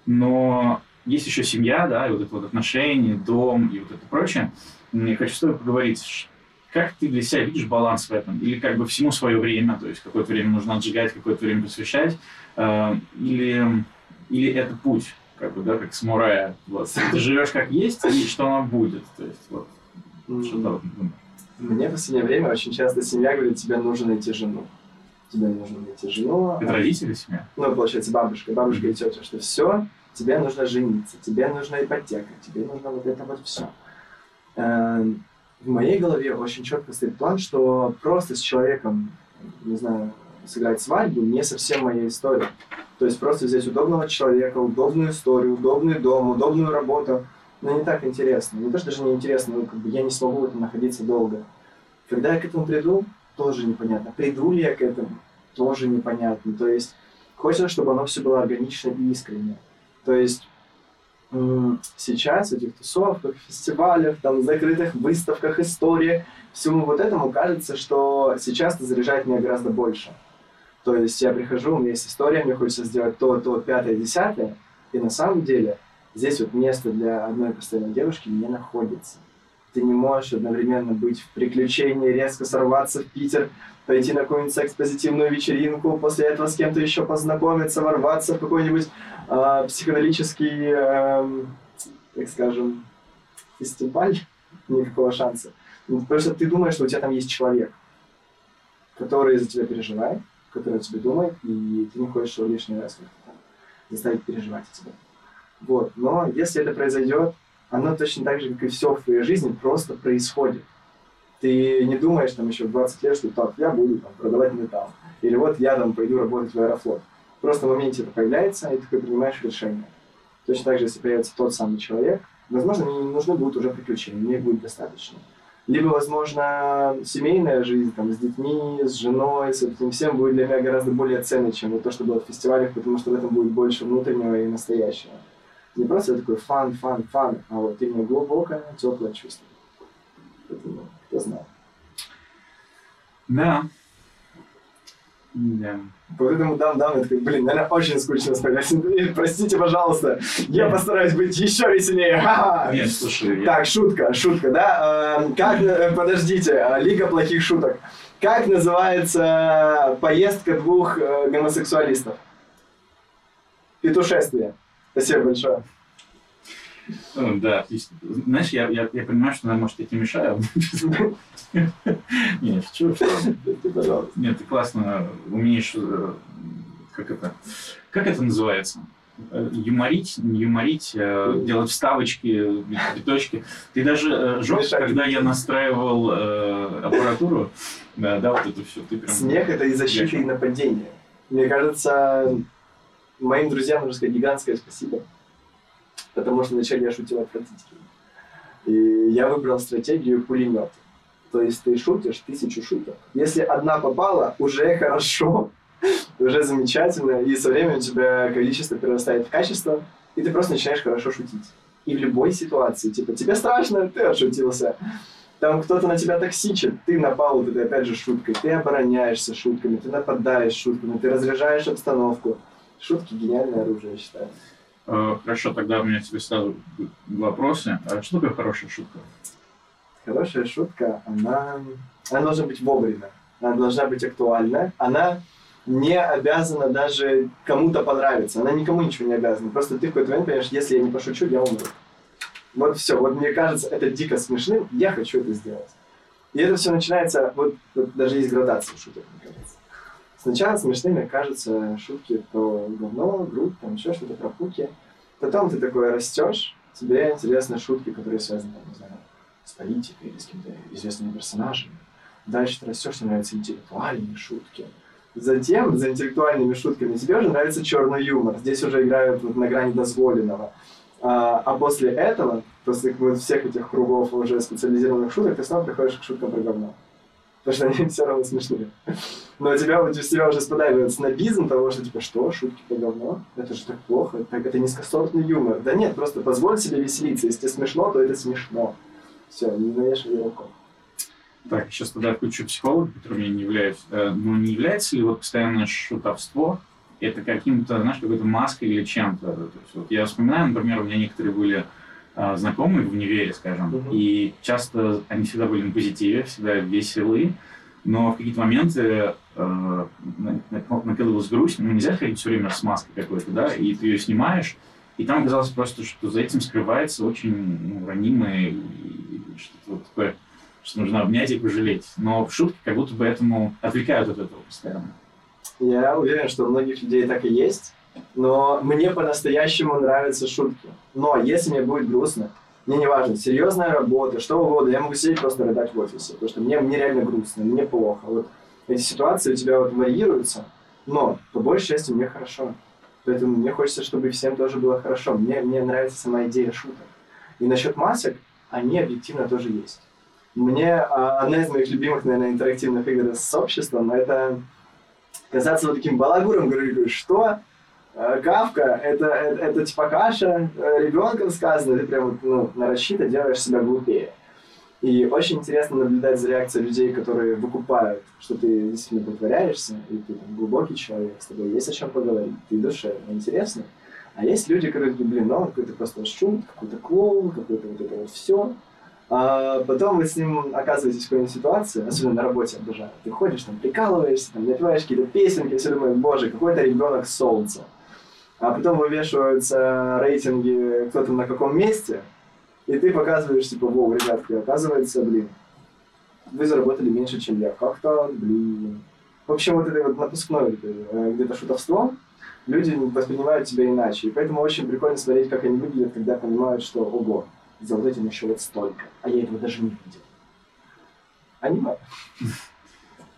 Но есть еще семья, да, и вот это вот отношения, дом и вот это прочее. Я хочу с тобой поговорить, как ты для себя видишь баланс в этом? Или как бы всему свое время, то есть какое-то время нужно отжигать, какое-то время посвящать, э, или, или это путь, как бы, да, как самурая. Вот. Ты живешь как есть, и что оно будет. То есть, вот. Что-то вот, Мне в последнее время очень часто семья говорит, тебе нужно найти жену. Тебе нужно найти жену. Это родители семья? ну, получается, бабушка, бабушка и тетя, что все, тебе нужно жениться, тебе нужна ипотека, тебе нужно вот это вот все. В моей голове очень четко стоит план, что просто с человеком, не знаю, сыграть свадьбу не совсем моя история. То есть просто взять удобного человека, удобную историю, удобный дом, удобную работу, но не так интересно. Не то, что даже не интересно, но как бы я не смогу в этом находиться долго. Когда я к этому приду, тоже непонятно. Приду ли я к этому, тоже непонятно. То есть хочется, чтобы оно все было органично и искренне. То есть сейчас в этих тусовках, фестивалях, там, закрытых выставках, историях, всему вот этому кажется, что сейчас это заряжает меня гораздо больше. То есть я прихожу, у меня есть история, мне хочется сделать то, то, пятое, десятое, и на самом деле здесь вот место для одной постоянной девушки не находится. Ты не можешь одновременно быть в приключении, резко сорваться в Питер, пойти на какую-нибудь секс-позитивную вечеринку, после этого с кем-то еще познакомиться, ворваться в какой-нибудь а, психоделический, эм, так скажем, фестиваль, никакого шанса. Ну, Потому что ты думаешь, что у тебя там есть человек, который за тебя переживает, который о тебе думает, и ты не хочешь его лишний раз заставить переживать о тебе. Вот. Но если это произойдет, оно точно так же, как и все в твоей жизни, просто происходит. Ты не думаешь там еще в 20 лет, что так, я буду там, продавать металл. Или вот я там пойду работать в Аэрофлот. Просто в моменте это появляется, и ты принимаешь решение. Точно так же, если появится тот самый человек, возможно, мне не нужны будут уже приключения, мне их будет достаточно. Либо, возможно, семейная жизнь там, с детьми, с женой, с этим всем будет для меня гораздо более ценной, чем то, что было в фестивалях, потому что в этом будет больше внутреннего и настоящего. Не просто такой фан, фан, фан, а вот именно глубокое, теплое чувство. Поэтому, кто знает. Да. Да. По вот этому дам-дам, я такой, блин, наверное, очень скучно смотреть. Простите, пожалуйста, я постараюсь быть еще веселее. Ха-ха. Нет, слушай, я... Так, шутка, шутка, да? Э, Как, э, подождите, э, Лига плохих шуток. Как называется поездка двух э, гомосексуалистов? Петушествие. Спасибо большое. Ну, да, знаешь, я, я, я понимаю, что, наверное, может, я тебе мешаю. Нет, пожалуйста. Нет, ты классно умеешь, э, как это, как это называется? Э, Юморить, не юморить, э, делать вставочки, биточки. Ты даже э, жёг, когда я настраивал э, аппаратуру, да, да, вот это все, ты прям... Смех это и защита, и нападение. Мне кажется, моим друзьям нужно сказать гигантское спасибо. Потому что вначале я шутил отвратительно. И я выбрал стратегию пулемет. То есть ты шутишь тысячу шуток. Если одна попала, уже хорошо, уже замечательно. И со временем у тебя количество перерастает в качество, и ты просто начинаешь хорошо шутить. И в любой ситуации, типа, тебе страшно, ты отшутился. Там кто-то на тебя токсичит, ты напал вот этой, опять же, шуткой. Ты обороняешься шутками, ты нападаешь шутками, ты разряжаешь обстановку. Шутки – гениальное оружие, я считаю. Э, Хорошо, тогда у меня тебе сразу вопросы. А что такое хорошая шутка? Хорошая шутка, она, она должна быть вовремя, она должна быть актуальна, она не обязана даже кому-то понравиться, она никому ничего не обязана. Просто ты в какой-то момент понимаешь, если я не пошучу, я умру. Вот все, вот мне кажется, это дико смешным, я хочу это сделать. И это все начинается, вот, вот даже есть градация шуток, мне кажется. Сначала смешными кажутся шутки про говно, грудь, там еще что-то про пуки. Потом ты такой растешь, тебе интересны шутки, которые связаны, там, не знаю, с политикой или с какими-то известными персонажами. Дальше ты растешь, тебе нравятся интеллектуальные шутки. Затем за интеллектуальными шутками тебе уже нравится черный юмор. Здесь уже играют вот на грани дозволенного. А, а после этого, после вот всех этих кругов уже специализированных шуток, ты снова приходишь к шуткам про говно. Потому что они все равно смешные. Но у тебя, у тебя уже спадает этот снобизм того, что типа, что, шутки про говно? Это же так плохо, так, это низкосортный юмор. Да нет, просто позволь себе веселиться. Если тебе смешно, то это смешно. Все, не навешивай ярлыков. Так, сейчас тогда включу психолога, который мне не является. Э, Ну, не является ли вот постоянное шутовство это каким-то, знаешь, какой-то маской или чем-то? То есть, вот я вспоминаю, например, у меня некоторые были знакомые в универе, скажем, Мгм. и часто они всегда были на позитиве, всегда веселые, но в какие-то моменты э, на- накладывалась грусть, ну, нельзя ходить все время с маской какой-то, да, и ты ее снимаешь, и там оказалось просто, что за этим скрывается очень ну, ранимое что-то такое что нужно обнять и пожалеть. Но в шутке как будто бы этому отвлекают от этого постоянно. Я уверен, что у многих людей так и есть, но мне по-настоящему нравятся шутки. Но если мне будет грустно, мне не важно, серьезная работа, что угодно, я могу сидеть просто рыдать в офисе, потому что мне, мне реально грустно, мне плохо. Вот эти ситуации у тебя вот варьируются, но по большей части мне хорошо. Поэтому мне хочется, чтобы всем тоже было хорошо. Мне, мне нравится сама идея шуток. И насчет масок, они объективно тоже есть. Мне а, одна из моих любимых, наверное, интерактивных игр с обществом это казаться вот таким балагуром, говорю, что? Э, Кавка, это, это, это типа каша, э, ребенком сказано, ты прям ну, нарочито делаешь себя глупее. И очень интересно наблюдать за реакцией людей, которые выкупают, что ты действительно притворяешься, и ты там, глубокий человек, с тобой есть о чем поговорить, ты душевно интересный. А есть люди, которые говорят, блин, ну какой-то просто шут, какой-то клоун, какой-то вот это вот все. А потом вы с ним оказываетесь в какой-нибудь ситуации, особенно на работе обожаю. Ты ходишь, там, прикалываешься, там, напиваешь какие-то песенки, все думают, боже, какой-то ребенок солнца. А потом вывешиваются рейтинги, кто там на каком месте, и ты показываешь, типа, воу, ребятки, оказывается, блин, вы заработали меньше, чем я. Как то блин. В общем, вот это вот напускное э, где-то шутовство, люди воспринимают тебя иначе. И поэтому очень прикольно смотреть, как они выглядят, когда понимают, что, ого, за вот этим еще вот столько. А я этого даже не видел. Аниме.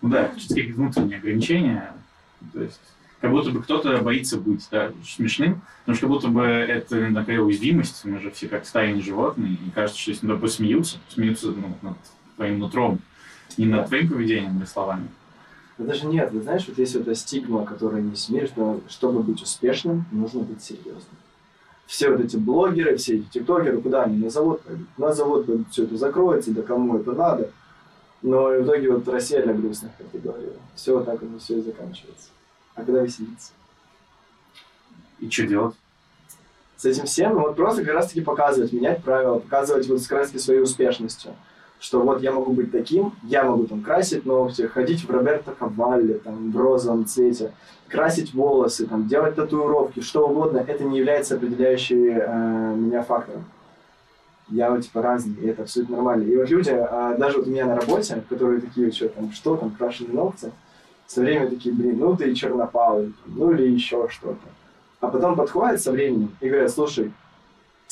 Ну да, какие-то внутренние ограничения. То есть как будто бы кто-то боится быть да, смешным, потому что как будто бы это такая уязвимость, мы же все как стайные животные, и кажется, что если над тобой смеются, смеются ну, над твоим нутром, не над твоим поведением или словами. Да даже нет, вы знаешь, вот есть вот эта стигма, которая в мире, что чтобы быть успешным, нужно быть серьезным. Все вот эти блогеры, все эти тиктокеры, куда они? На завод пойдут. На завод пойдут, все это закроется, да кому это надо. Но в итоге вот Россия для грустных, как ты говорил. Все вот так вот все и заканчивается. А когда веселиться? И что делать? С этим всем, ну вот просто как раз таки показывать, менять правила, показывать вот с краски своей успешностью что вот я могу быть таким, я могу там красить ногти, ходить в Роберто Кавалли, там, в розовом цвете, красить волосы, там, делать татуировки, что угодно, это не является определяющим э, меня фактором. Я вот типа разный, и это абсолютно нормально. И вот люди, э, даже вот у меня на работе, которые такие, что там, что там, крашеные ногти, со временем такие, блин, ну ты чернопалый, ну или еще что-то. А потом подходят со временем и говорят, слушай,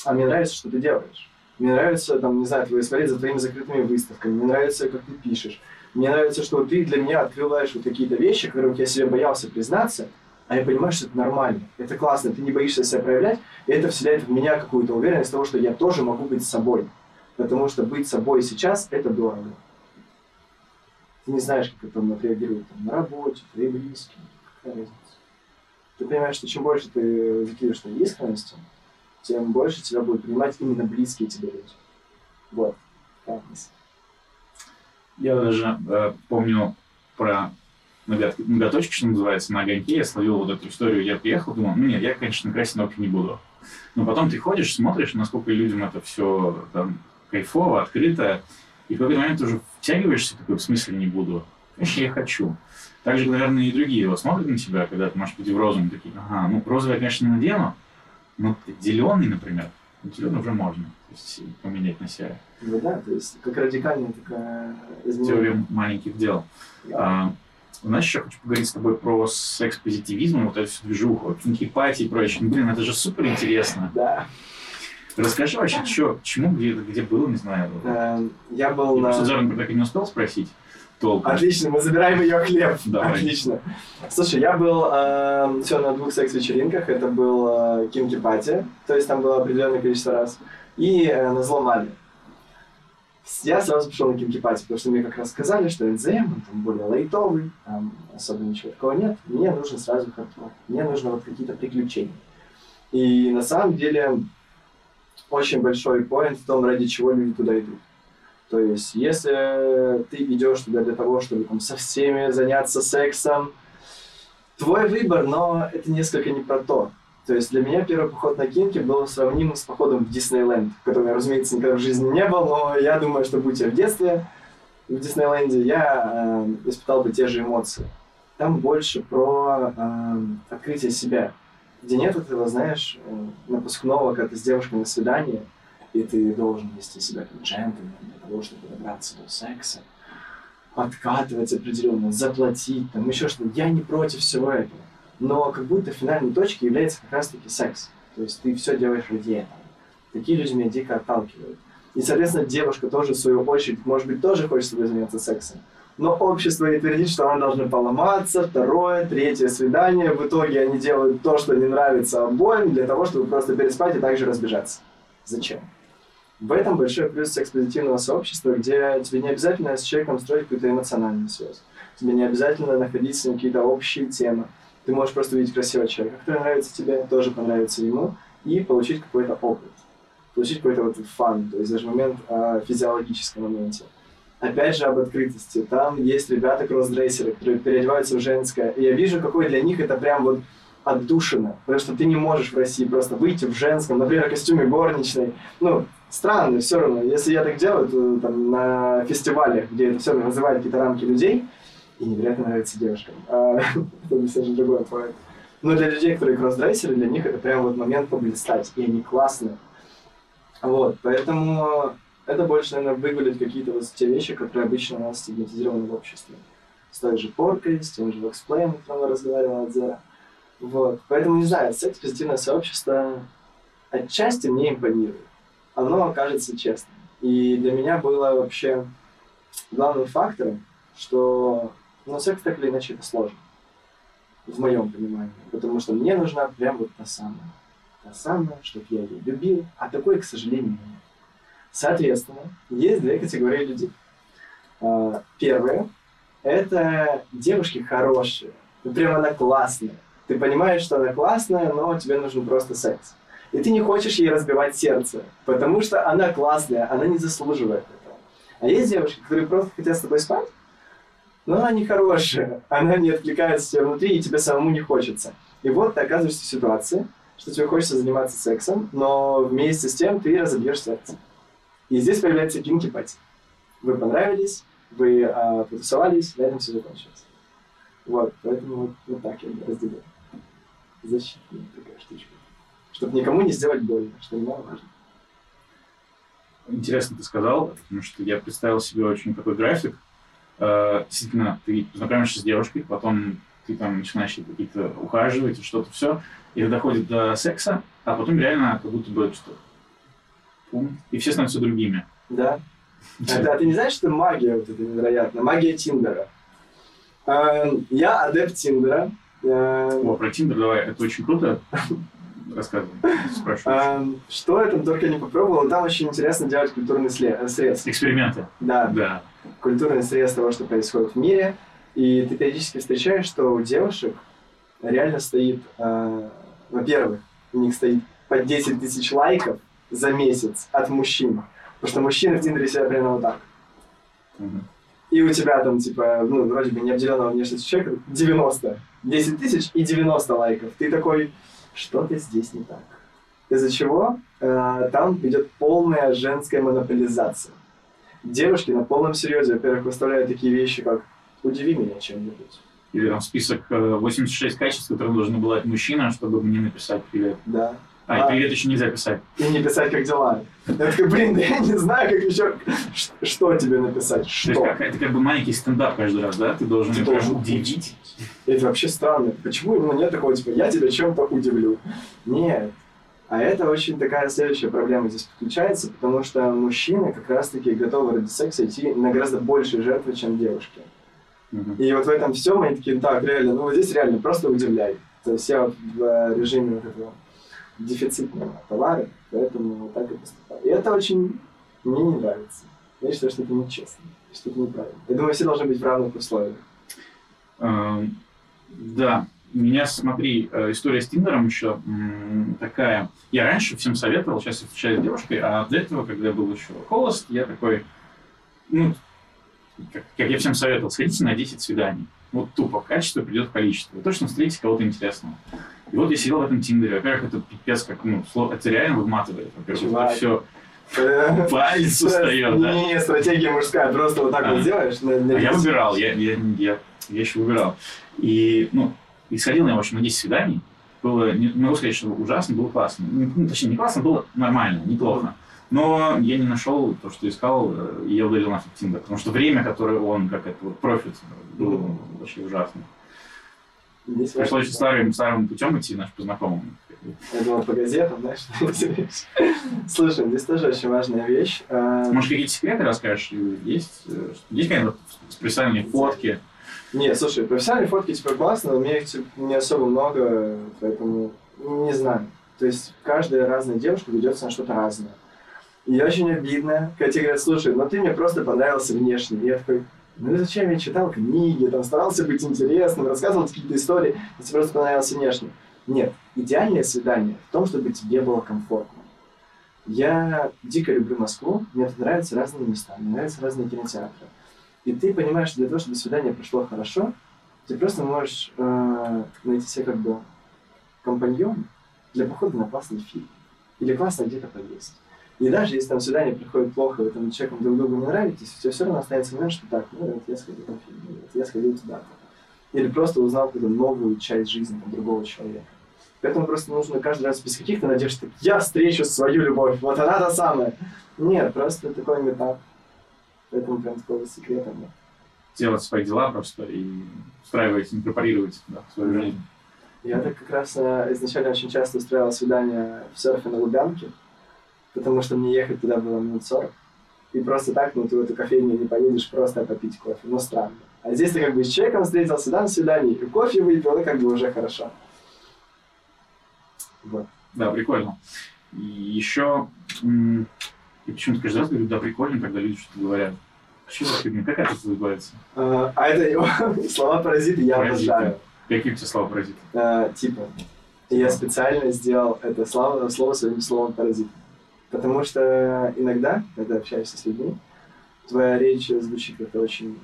а мне нравится, что ты делаешь. Мне нравится, там, не знаю, твои, смотреть за твоими закрытыми выставками. Мне нравится, как ты пишешь. Мне нравится, что ты для меня открываешь вот какие-то вещи, которых я себе боялся признаться, а я понимаю, что это нормально, это классно, ты не боишься себя проявлять, и это вселяет в меня какую-то уверенность того, что я тоже могу быть собой. Потому что быть собой сейчас – это дорого. Ты не знаешь, как это отреагирует там, на работе, твои близкие, какая разница. Ты понимаешь, что чем больше ты закидываешь на искренностью, тем больше тебя будут принимать именно близкие тебе люди. Вот. Я даже э, помню про ноготочки, что называется, на огоньке. Я словил вот эту историю. Я приехал, думал, ну нет, я, конечно, красить ногти не буду. Но потом ты ходишь, смотришь, насколько людям это все там кайфово, открыто. И в какой-то момент уже втягиваешься, такой, в смысле не буду. Конечно, я хочу. Так же, наверное, и другие вот смотрят на тебя, когда ты можешь быть в розовом, такие, ага, ну розовый конечно, не надену, ну, зеленый, например, зеленый уже можно то есть, поменять на себя. Ну да, то есть как радикальная такая изменение. Теория маленьких дел. Да. А, нас еще хочу поговорить с тобой про секс-позитивизм, вот эту всю движуху, кинки-пати и прочее. Ну, блин, это же супер интересно. Да. Расскажи вообще, что, чему, где, где был, не знаю. Эм, я был я на... Просто Зоран так и не успел спросить толком. Отлично, мы забираем ее хлеб. Давай. Отлично. Слушай, я был э, все на двух секс-вечеринках. Это был э, kinky party, то есть там было определенное количество раз. И э, на зломали. Я сразу пошел на kinky party, потому что мне как раз сказали, что он там более лайтовый, там особо ничего такого нет. Мне нужен сразу хардкор. Мне нужно вот какие-то приключения. И на самом деле очень большой поинт в том, ради чего люди туда идут. То есть, если ты идешь туда для того, чтобы там, со всеми заняться сексом, твой выбор, но это несколько не про то. То есть для меня первый поход на кинки был сравним с походом в Диснейленд, в котором я, разумеется, никогда в жизни не был, но я думаю, что будь я в детстве в Диснейленде, я э, испытал бы те же эмоции. Там больше про э, открытие себя, где нет этого, знаешь, э, напускного, когда ты с девушкой на свидание, и ты должен вести себя как джентльмен для того, чтобы добраться до секса, подкатывать определенно, заплатить, там еще что-то. Я не против всего этого. Но как будто финальной точкой является как раз-таки секс. То есть ты все делаешь ради этого. Такие люди меня дико отталкивают. И, соответственно, девушка тоже, в свою очередь, может быть, тоже хочет с тобой заняться сексом. Но общество ей твердит, что она должна поломаться, второе, третье свидание. В итоге они делают то, что не нравится обоим, для того, чтобы просто переспать и также разбежаться. Зачем? В этом большой плюс секс-позитивного сообщества, где тебе не обязательно с человеком строить какую-то эмоциональную связь. Тебе не обязательно находить с ним какие-то общие темы. Ты можешь просто увидеть красивого человека, который нравится тебе, тоже понравится ему, и получить какой-то опыт. Получить какой-то вот фан, то есть даже момент о физиологическом моменте. Опять же об открытости. Там есть ребята кроссдрейсеры, которые переодеваются в женское. И я вижу, какой для них это прям вот отдушина. Потому что ты не можешь в России просто выйти в женском, например, костюме горничной. Ну, странно все равно. Если я так делаю, то там на фестивале, где это все вызывает какие-то рамки людей, и невероятно нравится девушкам. А, это совершенно другой поэт. Но для людей, которые кроссдрейсеры, для них это прям вот момент поблистать, и они классные. Вот, поэтому это больше, наверное, выгулить какие-то вот те вещи, которые обычно у нас стигматизированы в обществе. С той же поркой, с тем же воксплеем, о котором мы разговаривали от Зера. Вот. Поэтому, не знаю, секс-позитивное сообщество отчасти мне импонирует. Оно кажется честным. И для меня было вообще главным фактором, что ну, секс так или иначе это сложно. В моем понимании. Потому что мне нужна прям вот та самая. Та самая, чтобы я ее любил. А такой, к сожалению, нет. Соответственно, есть две категории людей. А, первая – это девушки хорошие. Прям она классная. Ты понимаешь, что она классная, но тебе нужен просто секс. И ты не хочешь ей разбивать сердце, потому что она классная, она не заслуживает этого. А есть девушки, которые просто хотят с тобой спать, но она не хорошая, она не откликается тебе внутри, и тебе самому не хочется. И вот ты оказываешься в ситуации, что тебе хочется заниматься сексом, но вместе с тем ты разобьешь сердце. И здесь появляется кинки пати. Вы понравились, вы а, потусовались, на этом все закончилось. Вот, поэтому вот, вот так я разделяю. Защитная такая штучка. Чтобы никому не сделать больно, что немаловажно. Интересно ты сказал, потому что я представил себе очень такой график. Э, действительно, ты знакомишься с девушкой, потом ты там начинаешь какие-то ухаживать что-то все, и это доходит до секса, а потом реально как будто бы что и все становятся другими. Да. А, да, ты не знаешь, что магия вот это невероятно? Магия Тиндера. Э, Я адепт Тиндера. Э, О, про Тиндер давай, это очень круто. Рассказывай, спрашиваю. э, Что я там только не попробовал, там очень интересно делать культурный след- срез. Эксперименты. Да, Да. культурный срез того, что происходит в мире. И ты периодически встречаешь, что у девушек реально стоит, э, во-первых, у них стоит по 10 тысяч лайков за месяц от мужчин. Потому что мужчины в Тиндере себя примерно вот так. И у тебя там, типа, ну, вроде бы необделенного внешности человека 90. 10 тысяч и 90 лайков. Ты такой, что-то здесь не так. Из-за чего э, там идет полная женская монополизация. Девушки на полном серьезе, во-первых, выставляют такие вещи, как «удиви меня чем-нибудь». Или там список э, 86 качеств, которые должен быть мужчина, чтобы мне написать привет. Да. А, А. привет еще нельзя писать. И не писать, как дела. Я такой, блин, да я не знаю, как еще... Что тебе написать? То Что? есть как, это как бы маленький стендап каждый раз, да? Ты должен Ты должен удивить. Это вообще странно. Почему ну, нет такого, типа, я тебя чем-то удивлю? Нет. А это очень такая следующая проблема здесь подключается, потому что мужчины как раз-таки готовы ради секса идти на гораздо большие жертвы, чем девушки. Мгм. И вот в этом всем они такие, так, реально, ну вот здесь реально просто удивляй. То есть я в э, режиме вот этого дефицитного товара, поэтому так и поступаю. И это очень мне не нравится. Я считаю, что это нечестно, что это неправильно. Я думаю, все должны быть в равных условиях. Эм, Да, у меня, смотри, э, история с Тиндером еще такая. Я раньше всем советовал, сейчас я встречаюсь с девушкой, а до этого, когда я был еще холост, я такой, ну, как, как я всем советовал, сходите на 10 свиданий. Вот тупо, качество придет в количество. Вы точно встретите кого-то интересного. И вот я сидел в этом Тиндере. Во-первых, это пипец, как, ну, слово, это реально выматывает. Во-первых, это все палец устает, да. Не, стратегия мужская, просто вот так А. вот делаешь. на- на А я выбирал, я, я, я, я еще выбирал. И, ну, и сходил я, в общем, на 10 свиданий. Было, не не могу сказать, что ужасно, было классно. Ну, точнее, не классно, было нормально, неплохо. Но я не нашел то, что искал, э, и я удалил нафиг Тиндер. Потому что время, которое он, как это, вот профит, было Мгм. вообще ужасно. Здесь Пришлось важно- старым, старым путем идти, наш по знакомым. Я думал, по газетам, знаешь. Слушай, здесь тоже очень важная вещь. А, Может, какие-то секреты расскажешь? Есть, э, есть какие-то специальные фотки? Не, слушай, профессиональные фотки типа классно, но у меня их типа, не особо много, поэтому не знаю. То есть каждая разная девушка ведется на что-то разное. И очень обидно, когда тебе говорят, слушай, ну ты мне просто понравился внешне. Я такой, ну зачем я читал книги, там старался быть интересным, рассказывал какие-то истории, и тебе просто понравился внешне. Нет, идеальное свидание в том, чтобы тебе было комфортно. Я дико люблю Москву, мне тут нравятся разные места, мне нравятся разные кинотеатры. И ты понимаешь, что для того, чтобы свидание прошло хорошо, ты просто можешь э, найти себе как бы компаньон для похода на классный фильм. Или классно где-то поесть. И даже если там свидание приходит плохо, вы там человеком друг другу не нравитесь, тебя все равно остается момент, что так, ну вот я сходил на фильм, или вот я сходил туда-то. Или просто узнал какую-то новую часть жизни там, другого человека. Поэтому просто нужно каждый раз без каких-то надежд, что я встречу свою любовь, вот она та самая. Нет, просто такой этап. Поэтому прям такого секрета нет. Делать свои дела просто и устраивать, инкорпорировать да, в свою жизнь. Я так как раз э, изначально очень часто устраивал свидания в серфе на Лубянке, потому что мне ехать туда было минут 40. И просто так, ну, ты в эту кофейню не поедешь просто попить кофе. Ну, странно. А здесь ты как бы с человеком встретился, да, на свидании, и кофе выпил, и как бы уже хорошо. Вот. Да, прикольно. И еще, я почему-то каждый раз говорю, да, прикольно, когда люди что-то говорят. Что за фигня? Как это называется? А, а это его слова паразиты я Паразиты. обожаю. Какие у тебя слова паразиты? Э, типа, я специально сделал это слово, слово своим словом паразит. Потому что иногда, когда общаешься с людьми, твоя речь звучит как-то очень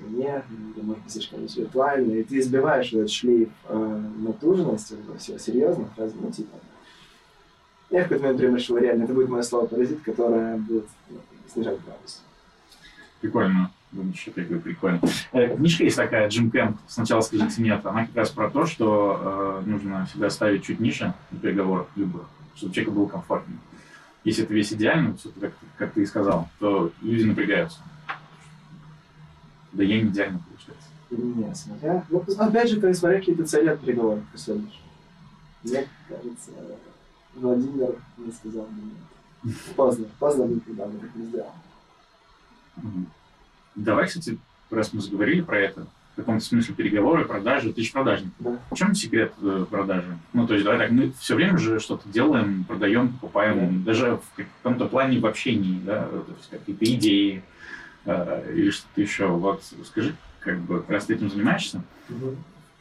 или, может быть, слишком интеллектуально, и ты избиваешь этот шлейф э, натуженности, всего серьезно, фразы, ну, типа. Я в какой-то момент прям решил, реально, это будет мое слово паразит, которое будет ну, снижать градус. Прикольно. Я говорю, прикольно. Э, Книжка есть такая, Джим Кэмп, «Сначала скажите нет». Она как раз про то, что э, нужно всегда ставить чуть ниже на переговорах любых, чтобы человеку было комфортнее. Если это весь идеально, всё как, как ты и сказал, то люди напрягаются. Да я не идеально получается. Не, смотря... Ну, опять же, ты смотря какие-то цели от переговоров преследуешь. Мне кажется, Владимир не сказал нет. Поздно, поздно никогда бы так не сделал. Давай, кстати, раз мы заговорили про это, каком-то смысле переговоры, продажи, ты же продажник. Да. В чем секрет э, продажи? Ну, то есть, давай так, мы все время же что-то делаем, продаем, покупаем, даже в каком-то плане в общении, да, то есть какие-то идеи э, или что-то еще. Вот скажи, как бы, раз ты этим занимаешься,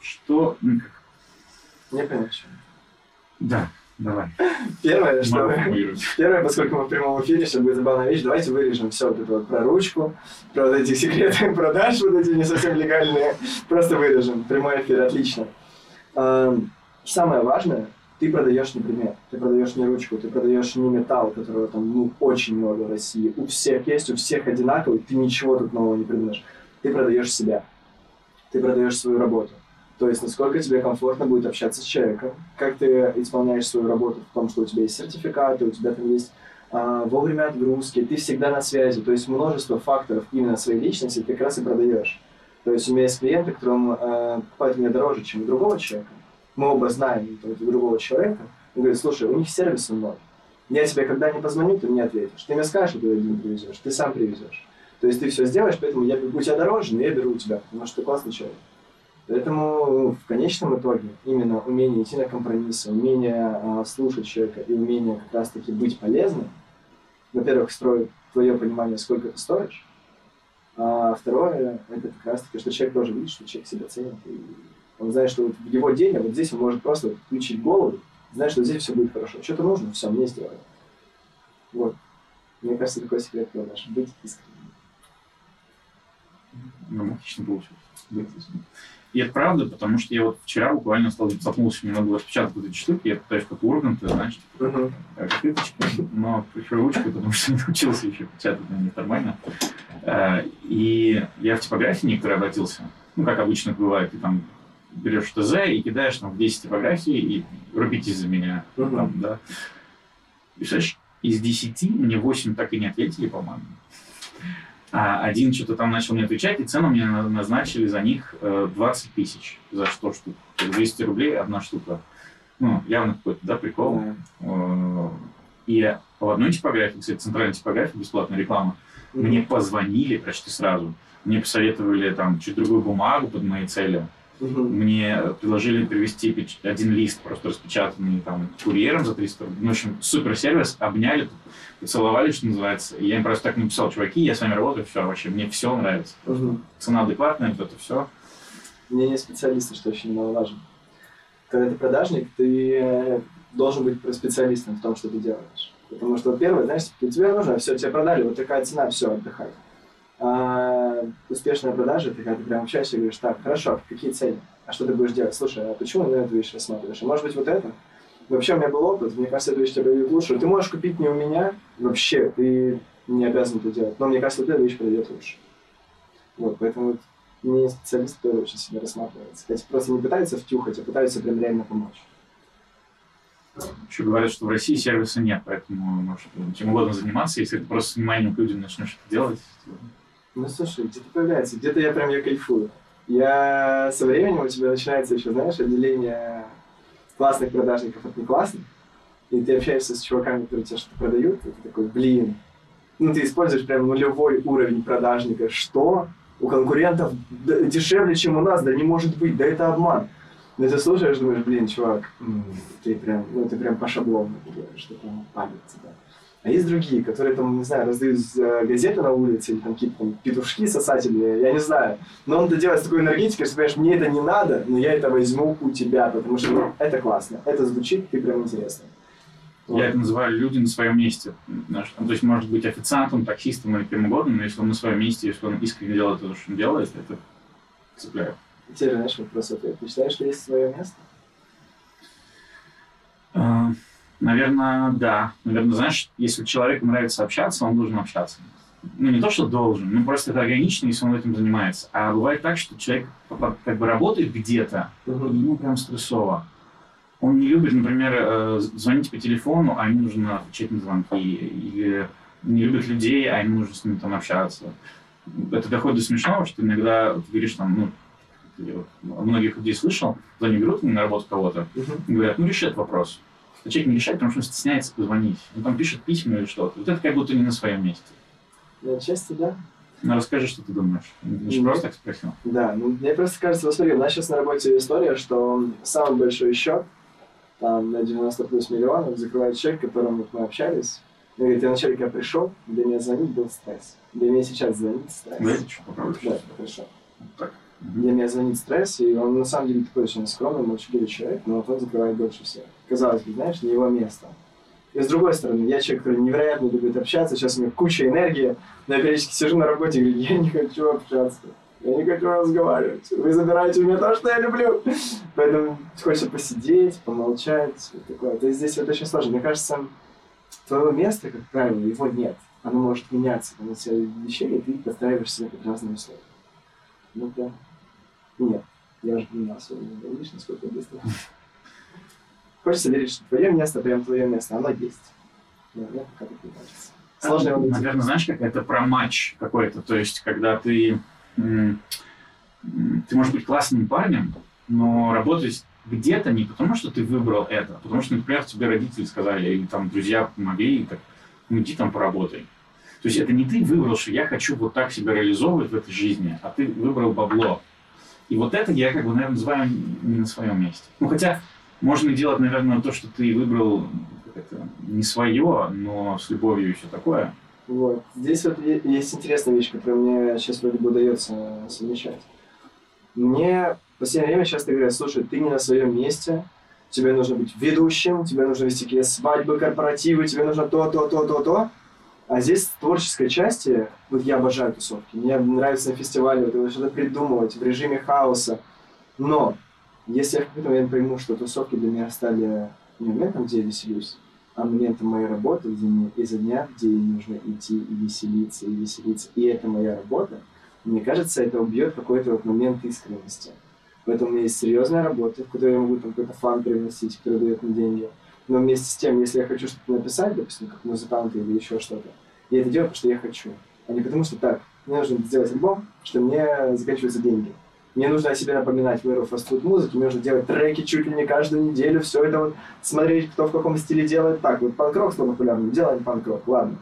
что... ну, как- Не что. Да, давай. Первое, что... Первое, поскольку мы в прямом эфире, сейчас будет забавная вещь, давайте вырежем все вот это вот про ручку, про вот эти секреты продаж, вот эти не совсем легальные, просто вырежем. Прямой эфир, отлично. Эм, Самое важное, ты продаешь не предмет, ты продаешь не ручку, ты продаешь не металл, которого там ну, очень много в России. У всех есть, у всех одинаковый, ты ничего тут нового не придумаешь. Ты продаешь себя, ты продаешь свою работу. То есть, насколько тебе комфортно будет общаться с человеком, как ты исполняешь свою работу в том, что у тебя есть сертификаты, у тебя там есть а, вовремя отгрузки, ты всегда на связи. То есть множество факторов именно своей личности ты как раз и продаешь. То есть у меня есть клиенты, которым э, покупают меня дороже, чем у другого человека. Мы оба знаем этого другого человека. Он говорит, слушай, у них сервис ноль. Я тебе когда не позвоню, ты мне ответишь. Ты мне скажешь, что ты один привезешь, ты сам привезешь. То есть ты все сделаешь, поэтому я у тебя дороже, но я беру у тебя, потому что ты классный человек. Поэтому ну, в конечном итоге именно умение идти на компромиссы, умение а, слушать человека и умение как раз-таки быть полезным, во-первых, строит твое понимание, сколько ты стоишь, а второе, это как раз-таки, что человек тоже видит, что человек себя ценит, и он знает, что вот в его день, а вот здесь он может просто включить голову, знает, что здесь все будет хорошо. Что-то нужно, все, мне сделают. Вот. Мне кажется, такой секрет продаж. Быть искренним. Ну, отлично получилось. Быть искренним. И это правда, потому что я вот вчера буквально стал запнулся, распечатать вот эти штуки, я пытаюсь как Ургант, ты знаешь, книжечки, но пришлю ручкой, потому что не научился еще печатать на них нормально. Э, И я в типографии некоторые обратился, ну, как обычно бывает, ты там берешь ТЗ и кидаешь там в 10 типографий и рубитесь за меня, там, да. И представляешь, из 10 мне 8 так и не ответили, по-моему. А один что-то там начал мне отвечать, и цену мне на- назначили за них э, 20 тысяч за 100 штук. То есть 200 рублей одна штука. Ну, явно какой-то, да, прикол. Э, И в одной типографии, кстати, центральной типографии, бесплатная реклама, мне позвонили почти сразу. Мне посоветовали там чуть другую бумагу под мои цели. Мгм. Мне предложили привезти один лист, просто распечатанный там курьером за 300 рублей. Ну, в общем, супер сервис, обняли, поцеловали, что называется. И я им просто так написал, чуваки, я с вами работаю, все, вообще, мне все нравится. Мгм. Цена адекватная, вот это все. мнение специалиста, что очень немаловажно. Когда ты продажник, ты э, должен быть специалистом в том, что ты делаешь. Потому что, первое, знаешь, типа, тебе нужно, все, тебе продали, вот такая цена, все, отдыхай. А успешная продажа, ты когда ты прям общаешься и говоришь, так, хорошо, какие цели? А что ты будешь делать? Слушай, а почему на эту вещь рассматриваешь? А может быть вот это? Вообще у меня был опыт, мне кажется, эта вещь тебе пройдет лучше. Ты можешь купить не у меня, вообще, ты не обязан это делать. Но мне кажется, эта вещь пройдет лучше. Вот, поэтому вот мне специалист тоже очень сильно рассматривается. Эти просто не пытаются втюхать, а пытаются прям реально помочь. Еще говорят, что в России сервиса нет, поэтому можешь чем угодно заниматься, если ты просто вниманием к людям начнешь это делать. то- Ну слушай, где-то появляется, где-то я прям я кайфую. Я со временем у тебя начинается еще, знаешь, отделение классных продажников от неклассных. И ты общаешься с чуваками, которые тебе что-то продают, и ты такой, блин, ну ты используешь прям нулевой уровень продажника. Что? У конкурентов дешевле, чем у нас, да не может быть, да это обман. Но ты слушаешь, думаешь, блин, чувак, ты прям, ну ты прям по шаблону что там палец, да. А есть другие, которые там, не знаю, раздают э, газеты на улице, или там какие-то там петушки сосательные, я не знаю. Но он это делает с такой энергетикой, что, понимаешь, мне это не надо, но я это возьму у тебя, потому что ну, это классно, это звучит, ты прям интересный. Вот. Я это называю люди на своем месте. Ну, То есть может быть официантом, таксистом или кем угодно, но если он на своем месте, если он искренне делает то, что он делает, это цепляет. Теперь, знаешь, вопрос ответ. Ты считаешь, что есть свое место? Э, Наверное, да. Наверное, знаешь, если человеку нравится общаться, он должен общаться. Ну, не то, что должен, ну, просто это органично, если он этим занимается. А бывает так, что человек как бы работает где-то, и ему прям стрессово. Он не любит, например, э, звонить по телефону, а ему нужно отвечать на звонки. Или не любит людей, а ему нужно с ними там общаться. Это доходит до смешного, что иногда ты говоришь там, ну, я вот многих людей слышал, они берут на работу кого-то, и говорят, ну, реши этот вопрос. Человек не решает, потому что он стесняется позвонить. Он там пишет письма или что-то. Вот это как будто не на своем месте. Ну, отчасти, да. Ну, расскажи, что ты думаешь. Ты же просто так спросил. Да, ну мне просто кажется, вот смотри, у нас сейчас на работе история, что самый большой счет, там на 90 плюс миллионов, закрывает человек, с которым вот мы общались. И говорит, я вначале, когда пришел, для меня звонить был стресс. Для меня сейчас звонит стресс. Давайте что попробуем. Да, хорошо. Так. Для меня звонит стресс, и он на самом деле такой очень скромный, молчаливый человек, но вот он закрывает больше всех. Казалось бы, знаешь, не его место. И с другой стороны, я человек, который невероятно любит общаться, сейчас у меня куча энергии, но я периодически сижу на работе и говорю, я не хочу общаться, я не хочу разговаривать, вы забираете у меня то, что я люблю. Поэтому хочется посидеть, помолчать, вот такое. То есть здесь это очень сложно. Мне кажется, твоего места, как правило, его нет. Оно может меняться на все вещей, и ты подстраиваешь себя под разные условия. Ну да. Нет. Я уже поменялся, не видишь, насколько быстро. Хочется верить, что твое место, прям твое место, оно есть. Не кажется. Сложно его найти. Наверное, знаешь, как это про матч какой-то. То есть, когда ты... Ты можешь быть классным парнем, но работать где-то не потому, что ты выбрал это, а потому что, например, тебе родители сказали, или там друзья помогли, и так, ну иди там поработай. То есть это не ты выбрал, что я хочу вот так себя реализовывать в этой жизни, а ты выбрал бабло. И вот это я, как бы, наверное, называю не на своем месте. Ну, хотя можно делать, наверное, то, что ты выбрал это, не свое, но с любовью все такое. Вот. Здесь вот есть интересная вещь, которую мне сейчас вроде бы удается совмещать. Мне в последнее время часто говорят, слушай, ты не на своем месте, тебе нужно быть ведущим, тебе нужно вести какие-то свадьбы, корпоративы, тебе нужно то, то, то, то, то. А здесь в творческой части, вот я обожаю тусовки, мне нравится на фестивале вот это что-то придумывать в режиме хаоса. Но если я в какой-то момент пойму, что тусовки для меня стали не моментом, где я веселюсь, а моментом моей работы, где мне изо дня в день нужно идти и веселиться, и веселиться, и это моя работа, мне кажется, это убьет какой-то вот момент искренности. Поэтому у меня есть серьезная работа, в которой я могу там какой-то фан привносить, который дает мне деньги. Но вместе с тем, если я хочу что-то написать, допустим, как музыкант или еще что-то, я это делаю, потому что я хочу, а не потому что так, мне нужно сделать альбом, что мне заканчиваются деньги. Мне нужно о себе напоминать в эру фастфуд музыки, мне нужно делать треки чуть ли не каждую неделю, все это вот смотреть, кто в каком стиле делает. Так, вот панк-рок стал популярным, делаем панк-рок, ладно.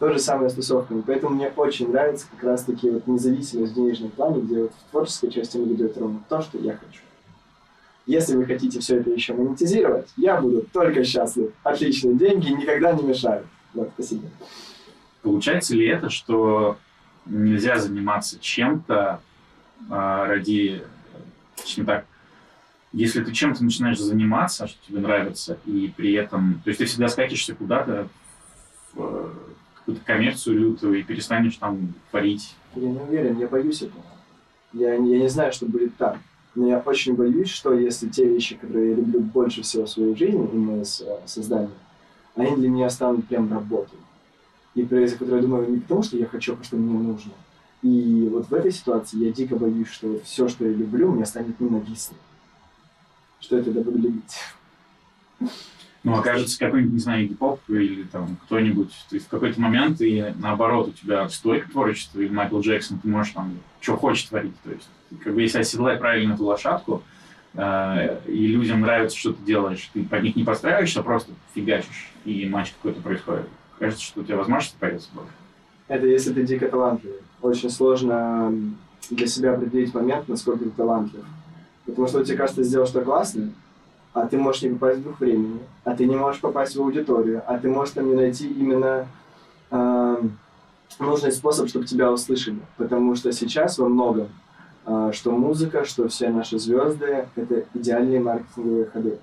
То же самое с тусовками. Поэтому мне очень нравится как раз-таки вот независимость в денежном плане, где вот в творческой части мы идет ровно то, что я хочу. Если вы хотите все это еще монетизировать, я буду только счастлив. Отличные деньги никогда не мешают. Вот, спасибо. Получается ли это, что нельзя заниматься чем-то а, ради, точнее так, если ты чем-то начинаешь заниматься, что тебе нравится, и при этом, то есть ты всегда скатишься куда-то в какую-то коммерцию лютую и перестанешь там творить. Я не уверен, я боюсь этого. Я, я не знаю, что будет так. Но я очень боюсь, что если те вещи, которые я люблю больше всего в своей жизни, именно с э, созданием, они для меня станут прям работой. И про которые я думаю не потому, что я хочу, а что мне нужно. И вот в этой ситуации я дико боюсь, что вот все, что я люблю, мне станет ненавистным. Что это буду любить? Ну, окажется какой-нибудь, не знаю, гип-поп или там кто-нибудь, то есть в какой-то момент и наоборот у тебя стойка творчества, или Майкл Джексон, ты можешь там что хочешь творить. То есть, как бы если оседлать правильно эту лошадку, э, и людям нравится, что ты делаешь, ты под них не подстраиваешься, а просто фигачишь, и матч какой-то происходит. Кажется, что у тебя возможности появится больше. Это если ты дико талантливый. Очень сложно для себя определить момент, насколько ты талантлив. Потому что тебе кажется, ты сделал что классное, а ты можешь не попасть в дух времени, а ты не можешь попасть в аудиторию, а ты можешь там не найти именно э, нужный способ, чтобы тебя услышали. Потому что сейчас во многом, э, что музыка, что все наши звезды, это идеальные маркетинговые ходы.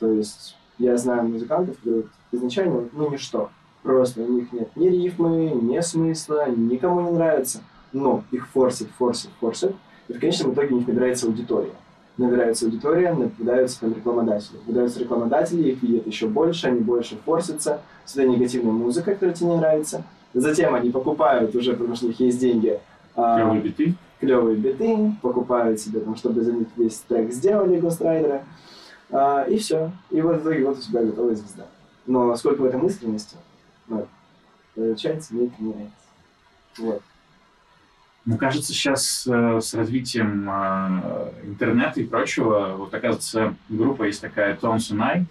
То есть я знаю музыкантов, которые изначально, ну, ничто. Просто у них нет ни рифмы, ни смысла, никому не нравится. Но их форсит, форсит, форсит. И в конечном итоге у них набирается аудитория набирается аудитория, наблюдаются там рекламодатели. Наблюдаются рекламодатели, их видят еще больше, они больше форсятся, сюда негативная музыка, которая тебе не нравится. Затем они покупают уже, потому что у них есть деньги. А, клевые биты. Клевые биты, покупают себе, там, чтобы за них весь трек сделали гострайдеры. А, и все. И вот в итоге вот у тебя готовая звезда. Но сколько в этом искренности, вот, получается, мне это не нравится. Вот. Ну, кажется, сейчас э, с развитием э, интернета и прочего, вот, оказывается, группа есть такая Tones and I.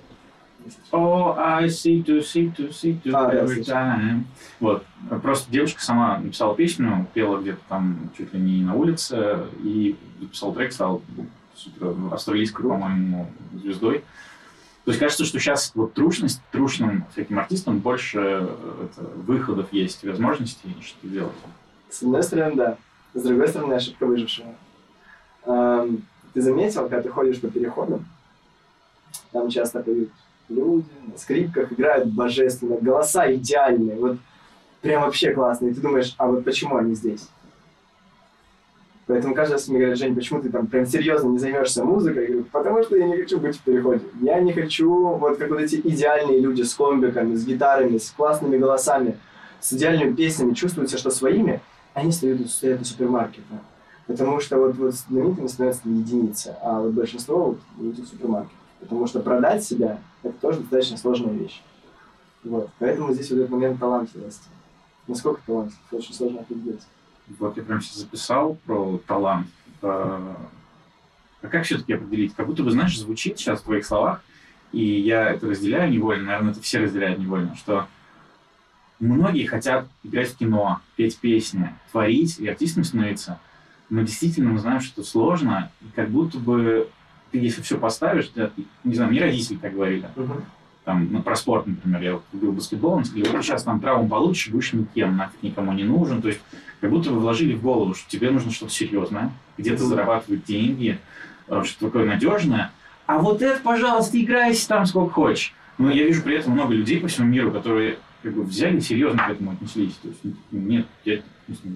Oh, I see to see to see to а, every time. Вот. Просто девушка сама написала песню, пела где-то там чуть ли не на улице, и записал трек, стал супер австралийской, по-моему, звездой. То есть кажется, что сейчас вот трушность, трушным всяким артистам больше э, это, выходов есть, возможностей что делать. С одной стороны, да. С другой стороны, ошибка выжившего. Эм, ты заметил, когда ты ходишь по переходам, там часто поют люди, на скрипках играют божественно, голоса идеальные, вот прям вообще классные. И ты думаешь, а вот почему они здесь? Поэтому каждый раз мне говорят, Жень, почему ты там прям серьезно не займешься музыкой? Я говорю, потому что я не хочу быть в переходе. Я не хочу, вот как вот эти идеальные люди с комбиками, с гитарами, с классными голосами, с идеальными песнями, чувствуют себя что своими – они стоят, стоят у супермаркета. Потому что вот, вот знаменитыми становятся единицы, а вот большинство вот идут в супермаркет. Потому что продать себя – это тоже достаточно сложная вещь. Вот. Поэтому здесь вот этот момент талантливости. Насколько талантлив, очень сложно определить. Вот я прям сейчас записал про талант. А, а как все-таки определить? Как будто бы, знаешь, звучит сейчас в твоих словах, и я это разделяю невольно, наверное, это все разделяют невольно, что Многие хотят играть в кино, петь песни, творить и артистом становиться. Но действительно мы знаем, что это сложно. И как будто бы ты, если все поставишь, ты, не знаю, мне родители так говорили. Uh-huh. Там, ну, про спорт, например, я вот любил баскетбол, они сказали, вот сейчас там травму получишь, будешь никем, нафиг никому не нужен. То есть как будто бы вложили в голову, что тебе нужно что-то серьезное, где-то uh-huh. зарабатывать деньги, э, что такое надежное. А вот это, пожалуйста, играйся там сколько хочешь. Но я вижу при этом много людей по всему миру, которые как бы взяли серьезно к этому отнеслись. То есть, ну, нет, я,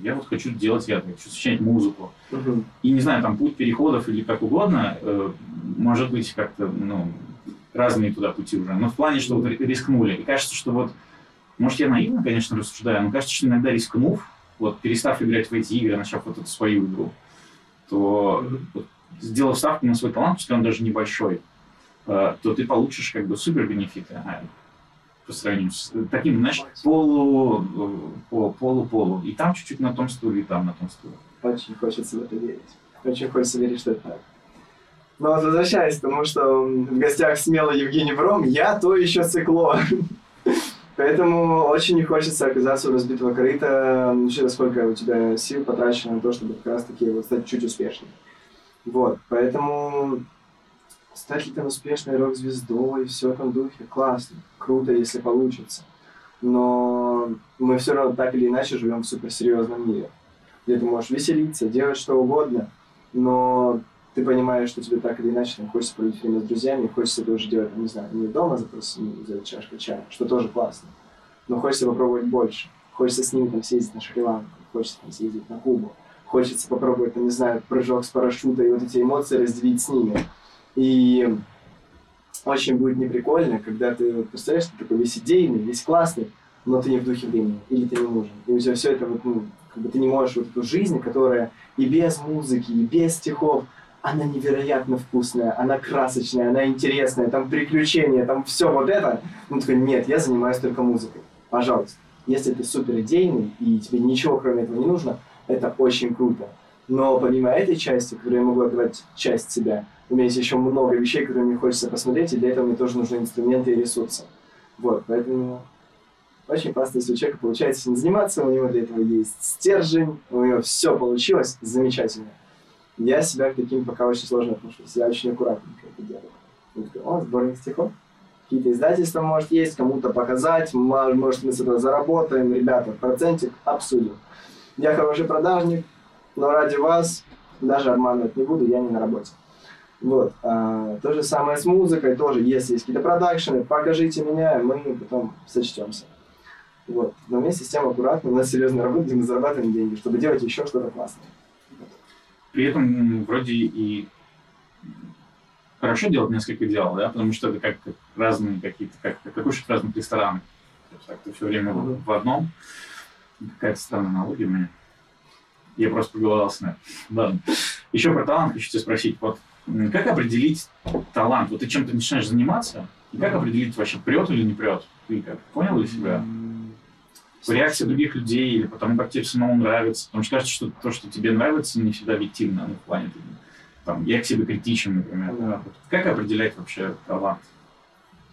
я вот хочу делать, я хочу сочинять музыку. Uh-huh. И не знаю, там путь переходов или как угодно, э, может быть, как-то, ну, разные туда пути уже. Но в плане, что вот рискнули. И кажется, что вот, может, я наивно, конечно, рассуждаю, но кажется, что иногда рискнув, вот перестав играть в эти игры, начав вот эту свою игру, то вот, сделав ставку на свой талант, пусть он даже небольшой, э, то ты получишь как бы супер бенефиты а, по сравнению с таким, знаешь, полу, э, по- полу-полу. И там чуть-чуть на том стуле, и там на том стуле. Очень хочется в это верить. Очень хочется верить, что это так. Но возвращаясь к тому, что в гостях смелый Евгений Бром, я то еще цикло. Поэтому очень не хочется оказаться у разбитого корыта, учитывая, сколько у тебя сил потрачено на то, чтобы как раз таки вот стать чуть успешнее. Вот, поэтому стать ли там успешной рок-звездой, все в этом духе, классно, круто, если получится. Но мы все равно так или иначе живем в суперсерьезном мире, где ты можешь веселиться, делать что угодно, но ты понимаешь, что тебе так или иначе там, хочется проводить время с друзьями, хочется это уже делать, не знаю, не дома за, просто, за чашкой чая, что тоже классно, но хочется попробовать больше. Хочется с ними там съездить на Шри-Ланку, хочется там съездить на Кубу, хочется попробовать, там, не знаю, прыжок с парашюта и вот эти эмоции разделить с ними. И очень будет неприкольно, когда ты, вот, представляешь, ты такой весь идейный, весь классный, но ты не в духе времени, или ты не нужен. И у тебя все это вот, ну, как бы ты не можешь вот эту жизнь, которая и без музыки, и без стихов, она невероятно вкусная, она красочная, она интересная, там приключения, там все вот это. Ну, такой, нет, я занимаюсь только музыкой. Пожалуйста. Если ты супер идейный, и тебе ничего кроме этого не нужно, это очень круто. Но помимо этой части, которую я могу отдавать часть себя, у меня есть еще много вещей, которые мне хочется посмотреть, и для этого мне тоже нужны инструменты и ресурсы. Вот, поэтому очень классно, если у человека получается не заниматься, у него для этого есть стержень, у него все получилось, замечательно. Я себя к таким пока очень сложно отношусь, я очень аккуратненько это делаю. Я такой, о, сборник стихов, какие-то издательства, может, есть, кому-то показать, может, мы с этого заработаем, ребята, процентик обсудим. Я хороший продажник, но ради вас даже обманывать не буду, я не на работе. Вот. А, то же самое с музыкой, тоже, если есть какие-то продакшены, покажите меня, мы потом сочтемся. Вот. Но вместе с тем аккуратно, у нас серьезная работа, где мы зарабатываем деньги, чтобы делать еще что-то классное. При этом м, вроде и хорошо делать несколько дел, да, потому что это как, разные какие-то, как, как кушать в разных ресторанах. Так, ты все время в, в одном. Какая-то странная аналогия у меня. Я просто проголодался на. Ладно. Еще про талант хочу тебя спросить. Вот как определить талант? Вот ты чем-то начинаешь заниматься, и как определить вообще, прет или не прет? Ты как, понял для себя? по реакции других людей или потому как тебе самому нравится. Потому что кажется, что то, что тебе нравится, не всегда объективно, ну, в плане там, я к себе критичен, например. Да. Как определять вообще талант?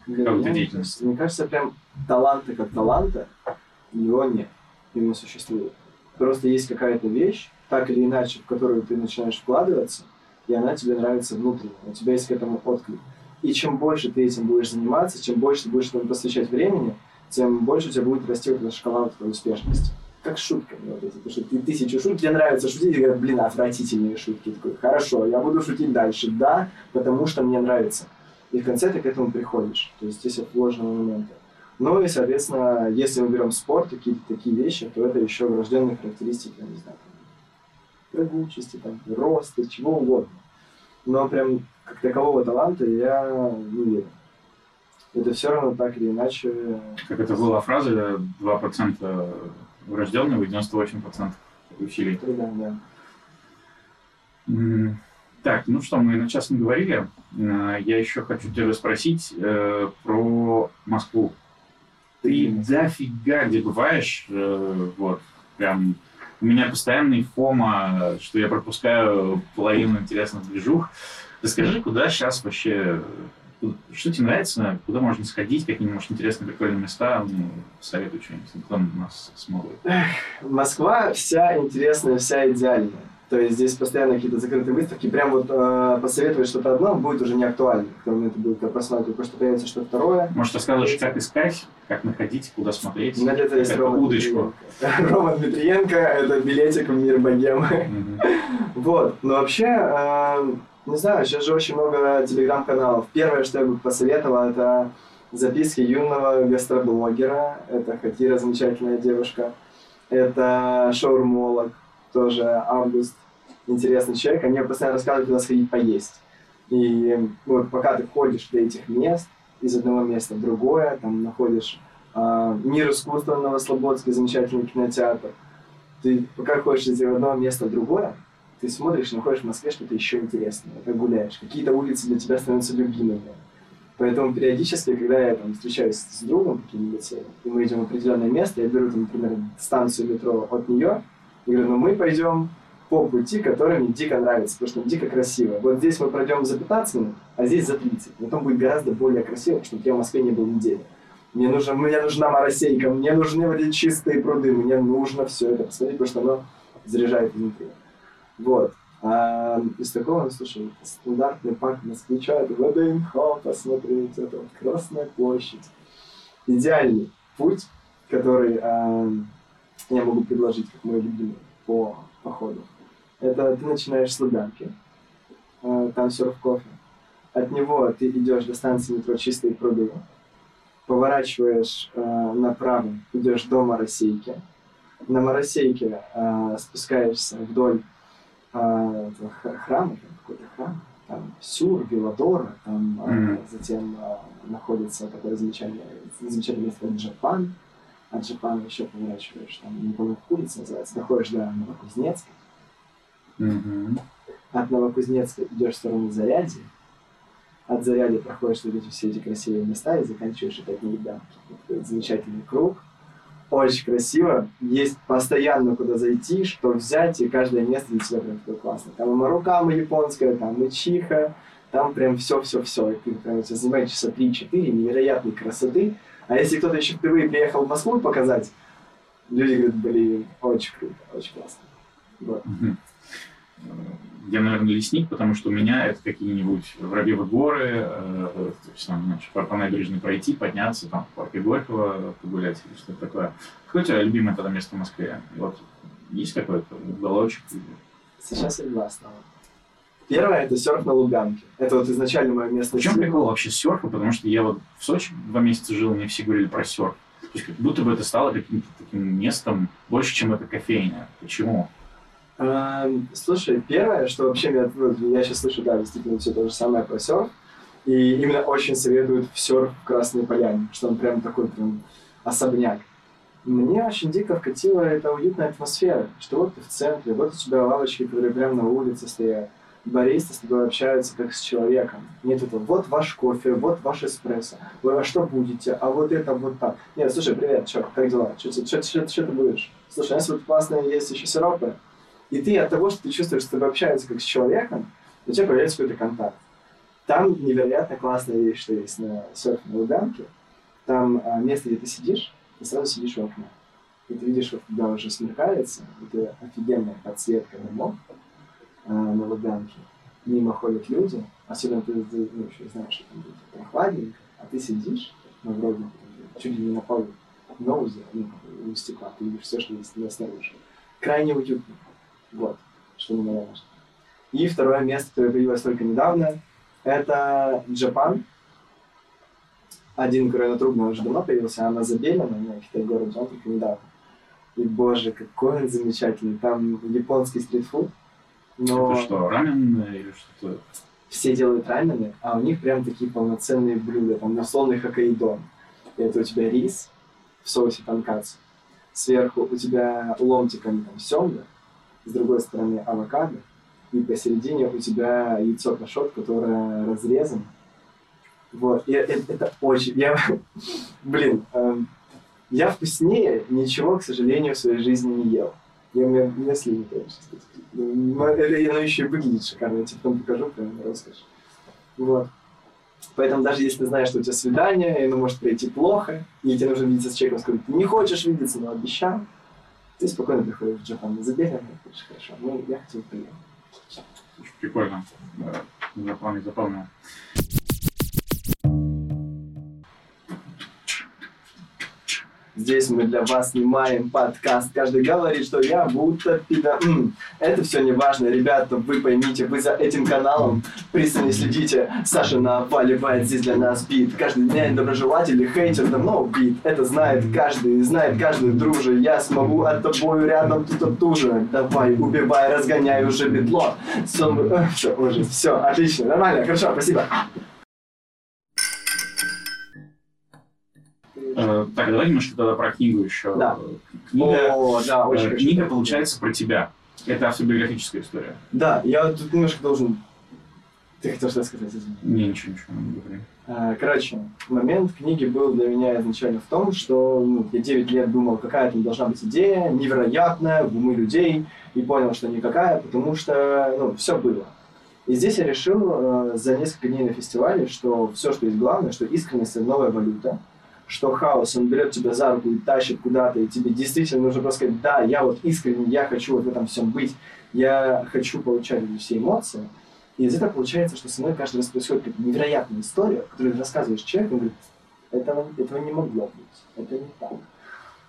Для Как меня, ты деятельность? Мне кажется, прям таланта как таланта, его нет, его не существует. Просто есть какая-то вещь, так или иначе, в которую ты начинаешь вкладываться, и она тебе нравится внутренне, у тебя есть к этому отклик. И чем больше ты этим будешь заниматься, чем больше ты будешь этому посвящать времени, тем больше у тебя будет расти вот эта шкала твоей успешности. Как с шутками. Вот эти, что ты тысячу шуток, тебе нравится шутить, и говорят, блин, отвратительные шутки. Ты такой, хорошо, я буду шутить дальше. Да, потому что мне нравится. И в конце ты к этому приходишь. То есть здесь от вложенного момента. Ну и, соответственно, если мы берем спорт, какие-то такие вещи, то это еще врожденные характеристики, я не знаю, там, прыгучести, там, роста, чего угодно. Но прям как такового таланта я не верю. Это все равно так или иначе Как это была фраза, 2% врожденного и 98% усилий. труда, да. М, Так, ну что, мы на час не говорили. Э, Я еще хочу тебя спросить э, про Москву. Ты дофига где бываешь, э, вот, прям у меня постоянный фома, что я пропускаю половину интересных движух. Расскажи, куда сейчас вообще, что тебе нравится, куда можно сходить, какие может интересные прикольные места, ну, советуй что-нибудь, кто нас смотрит. Москва вся интересная, вся идеальная. То есть здесь постоянно какие-то закрытые выставки. Прям вот э, посоветовать что-то одно будет уже не актуально. К тому моменту будет просматривать, потому что появится что-то второе. Может, рассказываешь, как искать, как находить, куда смотреть? У меня для этого есть Рома удочку. Рома Дмитриенко – это билетик в мир богемы. Вот, но вообще, э, не знаю, сейчас же очень много телеграм-каналов. Первое, что я бы посоветовал, это записки юного гастроблогера. Это Хатира, замечательная девушка. Это шаурмолог, тоже Август, интересный человек. Они постоянно рассказывают, куда сходить поесть. И вот пока ты ходишь до этих мест, из одного места в другое, там находишь а, Мир искусства Новослободске, замечательный кинотеатр. Ты пока ходишь из одного места в другое, ты смотришь, находишь в Москве что-то еще интересное, как гуляешь. Какие-то улицы для тебя становятся любимыми. Поэтому периодически, когда я там встречаюсь с другом каким-нибудь, и мы идем в определенное место, я беру, там, например, станцию метро от нее, и говорю, ну мы пойдем по пути, который мне дико нравится, потому что дико красиво. Вот здесь мы пройдем за 15 минут, а здесь за 30. Потом будет гораздо более красиво, потому что я в Москве не был неделю. Мне, нужно, мне нужна моросейка, мне нужны вот эти чистые пруды, мне нужно все это посмотреть, потому что оно заряжает изнутри. Вот. А из такого, ну, слушай, стандартный пак москвича, это ВДНХ, посмотреть, это вот Красная площадь. Идеальный путь, который а, я могу предложить, как мой любимый, по походу. Это ты начинаешь с Лубянки, а, там серф кофе. От него ты идешь до станции метро Чистые пруды, поворачиваешь э, направо, идешь до Моросейки. На Моросейке э, спускаешься вдоль э, храма, какой-то храм, там Сюр, Виладора, там э, Мгм. затем э, находится такое замечательное, замечательное место Джапан. От Джапана еще поворачиваешь, там, не помню, как улица называется, доходишь до Новокузнецка. Мгм. От Новокузнецка идешь в сторону Зарядья, от Зарядья проходишь вот эти все эти красивые места и заканчиваешь опять на Лубянке. Это замечательный круг. Очень красиво. Есть постоянно куда зайти, что взять, и каждое место для тебя прям такое классное. Там и Марукама японская, там и Чиха, там прям все-все-все. И ты прям часа 3-4 невероятной красоты. А если кто-то еще впервые приехал в Москву показать, люди говорят, блин, очень круто, очень классно. Вот. Я, наверное, лесник, потому что у меня это какие-нибудь Воробьевы горы, э, то есть, там, значит, по, по набережной пройти, подняться, там, в парке Горького погулять или что-то такое. Какое у тебя любимое тогда место в Москве? Вот есть какой-то уголочек? Сейчас я стало. Первое это серф на Лубянке. Это вот изначально мое место В чем прикол вообще серфа? Потому что я вот в Сочи два месяца жил, мне все говорили про серф. То есть как будто бы это стало каким-то таким местом больше, чем это кофейня. Почему? Эм, Слушай, первое, что вообще меня, ну, я сейчас слышу, да, действительно все то же самое про серф. И именно очень советуют в серф в Красной Поляне, что он прям такой прям особняк. Мне очень дико вкатила эта уютная атмосфера, что вот ты в центре, вот у тебя лавочки, которые прямо на улице стоят. Баристы с тобой общаются как с человеком. Нет этого, вот ваш кофе, вот ваш эспрессо, вы а что будете, а вот это вот так. Нет, слушай, привет, чё, как дела? Что ты будешь? Слушай, у нас вот классные есть еще сиропы, и ты от того, что ты чувствуешь, что с тобой общаются как с человеком, у тебя появляется какой-то контакт. Там невероятно классная вещь, что есть на серфе на Лубянке. Там а, место, где ты сидишь, ты сразу сидишь у окна. И ты видишь, вот, когда уже смеркается, это офигенная подсветка домов а, на Лубянке. Мимо ходят люди, особенно ты, ты, ну, еще знаешь, что там будет прохладненько, а ты сидишь, ну, вроде чуть ли не на полу, но у, ну, у стекла, ты видишь все, что есть снаружи. Крайне уютно. Вот, что немаловажно. И второе место, которое появилось только недавно, это Джапан. Один, который на уже давно появился, а на Забелина, на Китай-городе, он только недавно. И, боже, какой он замечательный. Там японский стритфуд, но Это что, рамен или что-то? все делают рамены, а у них прям такие полноценные блюда, там условный хоккаидон. И это у тебя рис в соусе тонкацу. Сверху у тебя ломтиками там семга, с другой стороны авокадо, и посередине у тебя яйцо пашот, которое разрезано. Вот, и это, это очень... Я, блин, эм, я вкуснее ничего, к сожалению, в своей жизни не ел. Я, у, меня, меня слюни, конечно, это, оно еще выглядит шикарно, я тебе потом покажу, прям роскошь. Вот. Поэтому даже если ты знаешь, что у тебя свидание, и оно может пройти плохо, и тебе нужно видеться с человеком, с которым ты не хочешь видеться, но обещал, ты спокойно приходишь в Джапан, забегаем, и говоришь, хорошо, ну, я хотел приехать. Прикольно. Да, запомнил, запомнил. Здесь мы для вас снимаем подкаст. Каждый говорит, что я будто пида... Это все не важно, ребята, вы поймите, вы за этим каналом пристально следите. Саша наваливает здесь для нас бит. Каждый день доброжелатель и хейтер давно убит. Это знает каждый, знает каждый, друже. Я смогу от тобою рядом тут туже. Давай, убивай, разгоняй уже битло. Все, уже, все, отлично, нормально, хорошо, спасибо. Так, давай немножко тогда про книгу еще. Да. Э, Книга, О, да, очень э, хочу. книга получается про тебя. Это автобиографическая история. Да, я тут немножко должен Ты хотел что сказать, извини. Не, ничего, ничего, не говори. А, Короче, момент книги был для меня изначально в том, что ну, я 9 лет думал, какая там должна быть идея, невероятная, в умы людей, и понял, что никакая, потому что ну, все было. И здесь я решил э, за несколько дней на фестивале, что все, что есть главное, что искренность – это новая валюта, что хаос, он берет тебя за руку и тащит куда-то, и тебе действительно нужно просто сказать, да, я вот искренне, я хочу вот в этом всем быть, я хочу получать все эмоции. И из этого получается, что со мной каждый раз происходит какая-то невероятная история, которую ты рассказываешь человеку, он говорит, этого, этого не могло быть, это не так.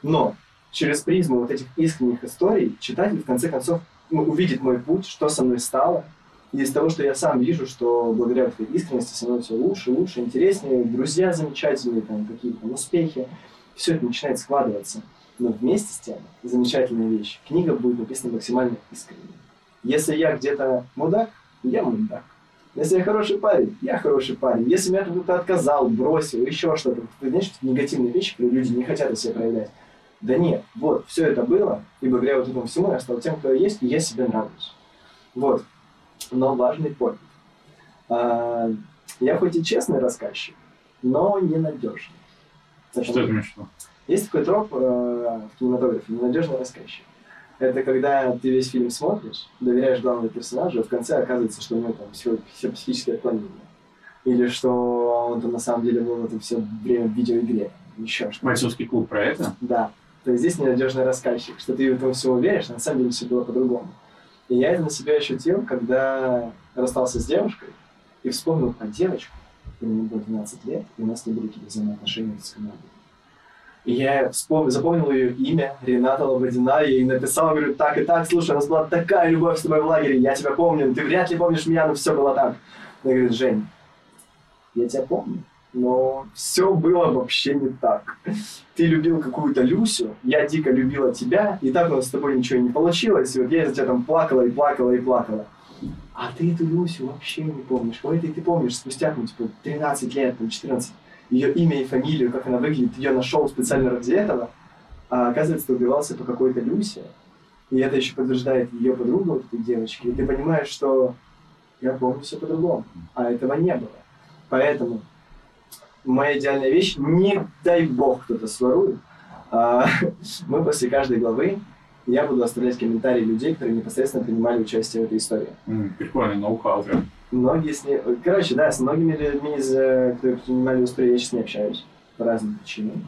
Но через призму вот этих искренних историй читатель в конце концов ну, увидит мой путь, что со мной стало, из того, что я сам вижу, что благодаря этой искренности все лучше, лучше, интереснее, друзья замечательные, там какие-то успехи, все это начинает складываться. Но вместе с тем, замечательная вещь, книга будет написана максимально искренне. Если я где-то мудак, я мудак. Если я хороший парень, я хороший парень. Если меня кто-то отказал, бросил, еще что-то, ты знаешь, негативные вещи, которые люди не хотят из себя проявлять. Да нет, вот, все это было, и благодаря вот этому всему я стал тем, кто я есть, и я себе нравлюсь. Вот. Но важный point. А, я хоть и честный рассказчик, но ненадежный. Что ты имеешь в виду? Есть такой троп э, в кинематографе «ненадежный рассказчик». Это когда ты весь фильм смотришь, доверяешь главному персонажу, а в конце оказывается, что у него там все, все психическое отклонение. Или что он там на самом деле был это все время в видеоигре. Еще что-то. Бойцовский клуб про это? Да. То есть здесь ненадежный рассказчик, что ты этому всему веришь, а на самом деле все было по-другому. И я это на себя ощутил, когда расстался с девушкой и вспомнил про девочку, мне было 12 лет, и у нас не были какие-то взаимоотношения с командой. И я вспомнил, запомнил ее имя, Рената Лободина, ей написал, говорю, так и так, слушай, у нас была такая любовь с тобой в лагере, я тебя помню, ты вряд ли помнишь меня, но все было так. Она говорит, Жень, я тебя помню, но все было вообще не так. Ты любил какую-то Люсю, я дико любила тебя, и так у нас с тобой ничего не получилось, и вот я из-за тебя там плакала и плакала и плакала. А ты эту Люсю вообще не помнишь. Ой, ты, ты помнишь, спустя, ну, типа, 13 лет, там, 14, ее имя и фамилию, как она выглядит, ее нашел специально ради этого, а оказывается, ты убивался по какой-то Люсе, и это еще подтверждает ее подруга вот этой девочки, и ты понимаешь, что я помню все по-другому, а этого не было. Поэтому моя идеальная вещь, не дай бог кто-то сворует, а, мы после каждой главы я буду оставлять комментарии людей, которые непосредственно принимали участие в этой истории. М, Прикольный ноу-хау прям. Многие с ней... Короче, да, с многими людьми, из, э, которые принимали в истории, я сейчас не общаюсь по разным причинам.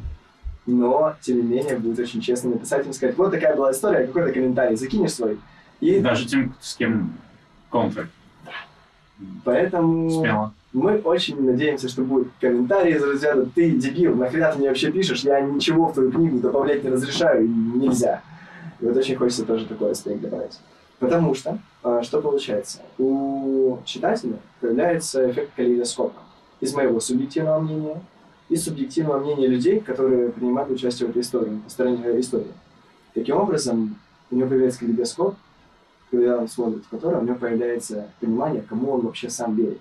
Но, тем не менее, будет очень честно написать им, сказать, вот такая была история, какой-то комментарий, закинешь свой. И Даже тем, с кем контракт. поэтому Смело. Мы очень надеемся, что будут комментарии из разряда «Ты дебил, нахрена ты мне вообще пишешь? Я ничего в твою книгу добавлять не разрешаю, нельзя». И вот очень хочется тоже такой аспект добавить. Потому что, а, что получается? У читателя появляется эффект калейдоскопа. Из моего субъективного мнения и субъективного мнения людей, которые принимают участие в этой истории, в стороне истории. Таким образом, у него появляется калейдоскоп, когда он смотрит в который, у него появляется понимание, кому он вообще сам верит.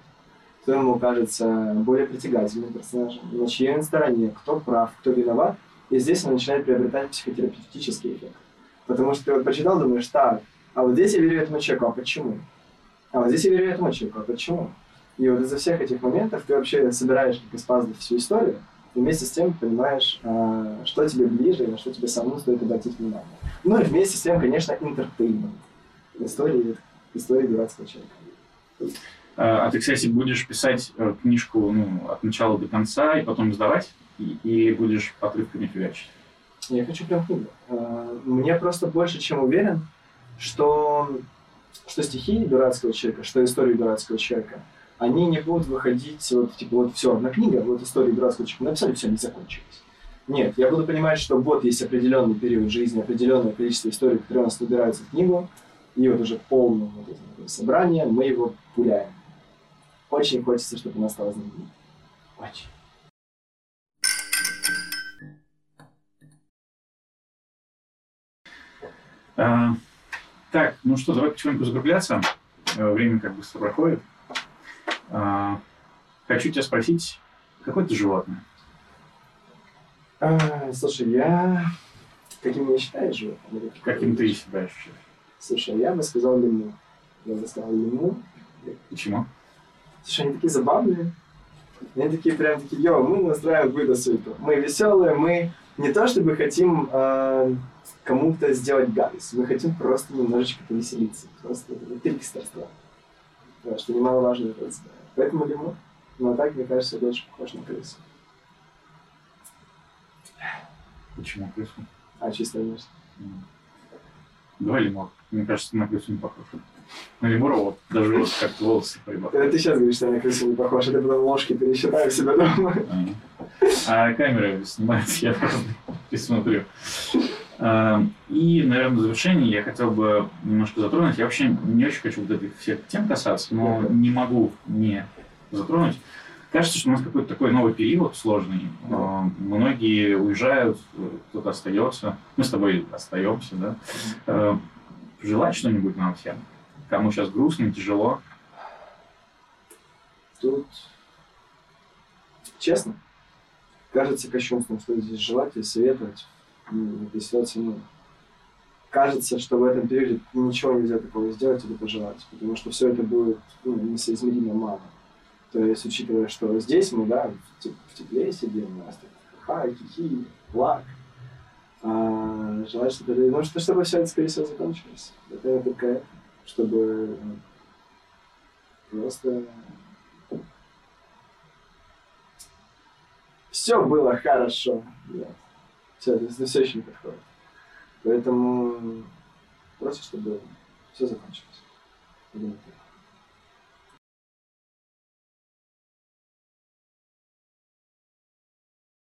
Кто ему кажется более притягательным персонажем, на чьей он стороне, кто прав, кто виноват. И здесь он начинает приобретать психотерапевтический эффект. Потому что ты вот прочитал, думаешь, так, а вот здесь я верю этому человеку, а почему? А вот здесь я верю этому человеку, а почему? И вот из-за всех этих моментов ты вообще собираешь как из пазлов всю историю, и вместе с тем понимаешь, а, что тебе ближе, на что тебе самому стоит обратить внимание. Ну и вместе с тем, конечно, интертеймент. Истории, истории дурацкого человека. А а ты, кстати, будешь писать э, книжку ну, от начала до конца и потом сдавать? И, и будешь отрывками фигачить? Я хочу прям книгу. А, Мне просто больше чем уверен, что, что стихи дурацкого человека, что истории дурацкого человека, они не будут выходить, вот, типа, вот все, одна книга, вот истории дурацкого человека написали, все, не закончились. Нет, я буду понимать, что вот есть определенный период жизни, определенное количество историй, которые у нас набираются в книгу, и вот уже полное вот это такое собрание, мы его пуляем. Очень хочется, чтобы она стала знаменитой. Очень. А, так, ну что, давай потихоньку закругляться. Э, Время как быстро проходит. А, хочу тебя спросить, какое ты животное? А, слушай, я... Каким меня считаешь животным? Каким ты себя ощущаешь? Слушай, я бы сказал лиму. Я бы сказал лиму. Почему? Слушай, они такие забавные. Они такие прям такие, йо, мы настраиваем какую-то суету. Мы веселые, мы не то чтобы хотим э, кому-то сделать гадость, мы хотим просто немножечко повеселиться. Просто это трикстерство. Да, что немаловажно это Поэтому лимон. Но так, мне кажется, больше похож на крысу. Почему крысу? А чисто внешне. М. Давай лемур. Мне кажется, на крысу не похож. На лемура вот даже вот как волосы Когда прибавляют. ты сейчас говоришь, что я на крысу не похож, а ты потом ложки пересчитаю себя дома. А камера снимает, я просто присмотрю. А, И, наверное, в завершении я хотел бы немножко затронуть. Я вообще не очень хочу вот этих всех тем касаться, но не могу не затронуть. Кажется, что у нас какой-то такой новый период сложный. А, Многие уезжают, кто-то остается. Мы с тобой остаемся, да? А, Желать что-нибудь нам всем? Кому сейчас грустно, тяжело? Тут, честно, кажется кощунством, что здесь желать и советовать в этой ситуации. Ну, кажется, что в этом периоде ничего нельзя такого сделать или пожелать, потому что все это будет ну, несоизмеримо мало. То есть, учитывая, что здесь мы, да, в, теп- в тепле сидим, у нас так ха, хихи, лак, а желать, что-то, ну, что, чтобы все это, скорее всего, закончилось. Это это, чтобы ну, просто все было хорошо. Все, это все еще не подходит. Поэтому просто чтобы все закончилось.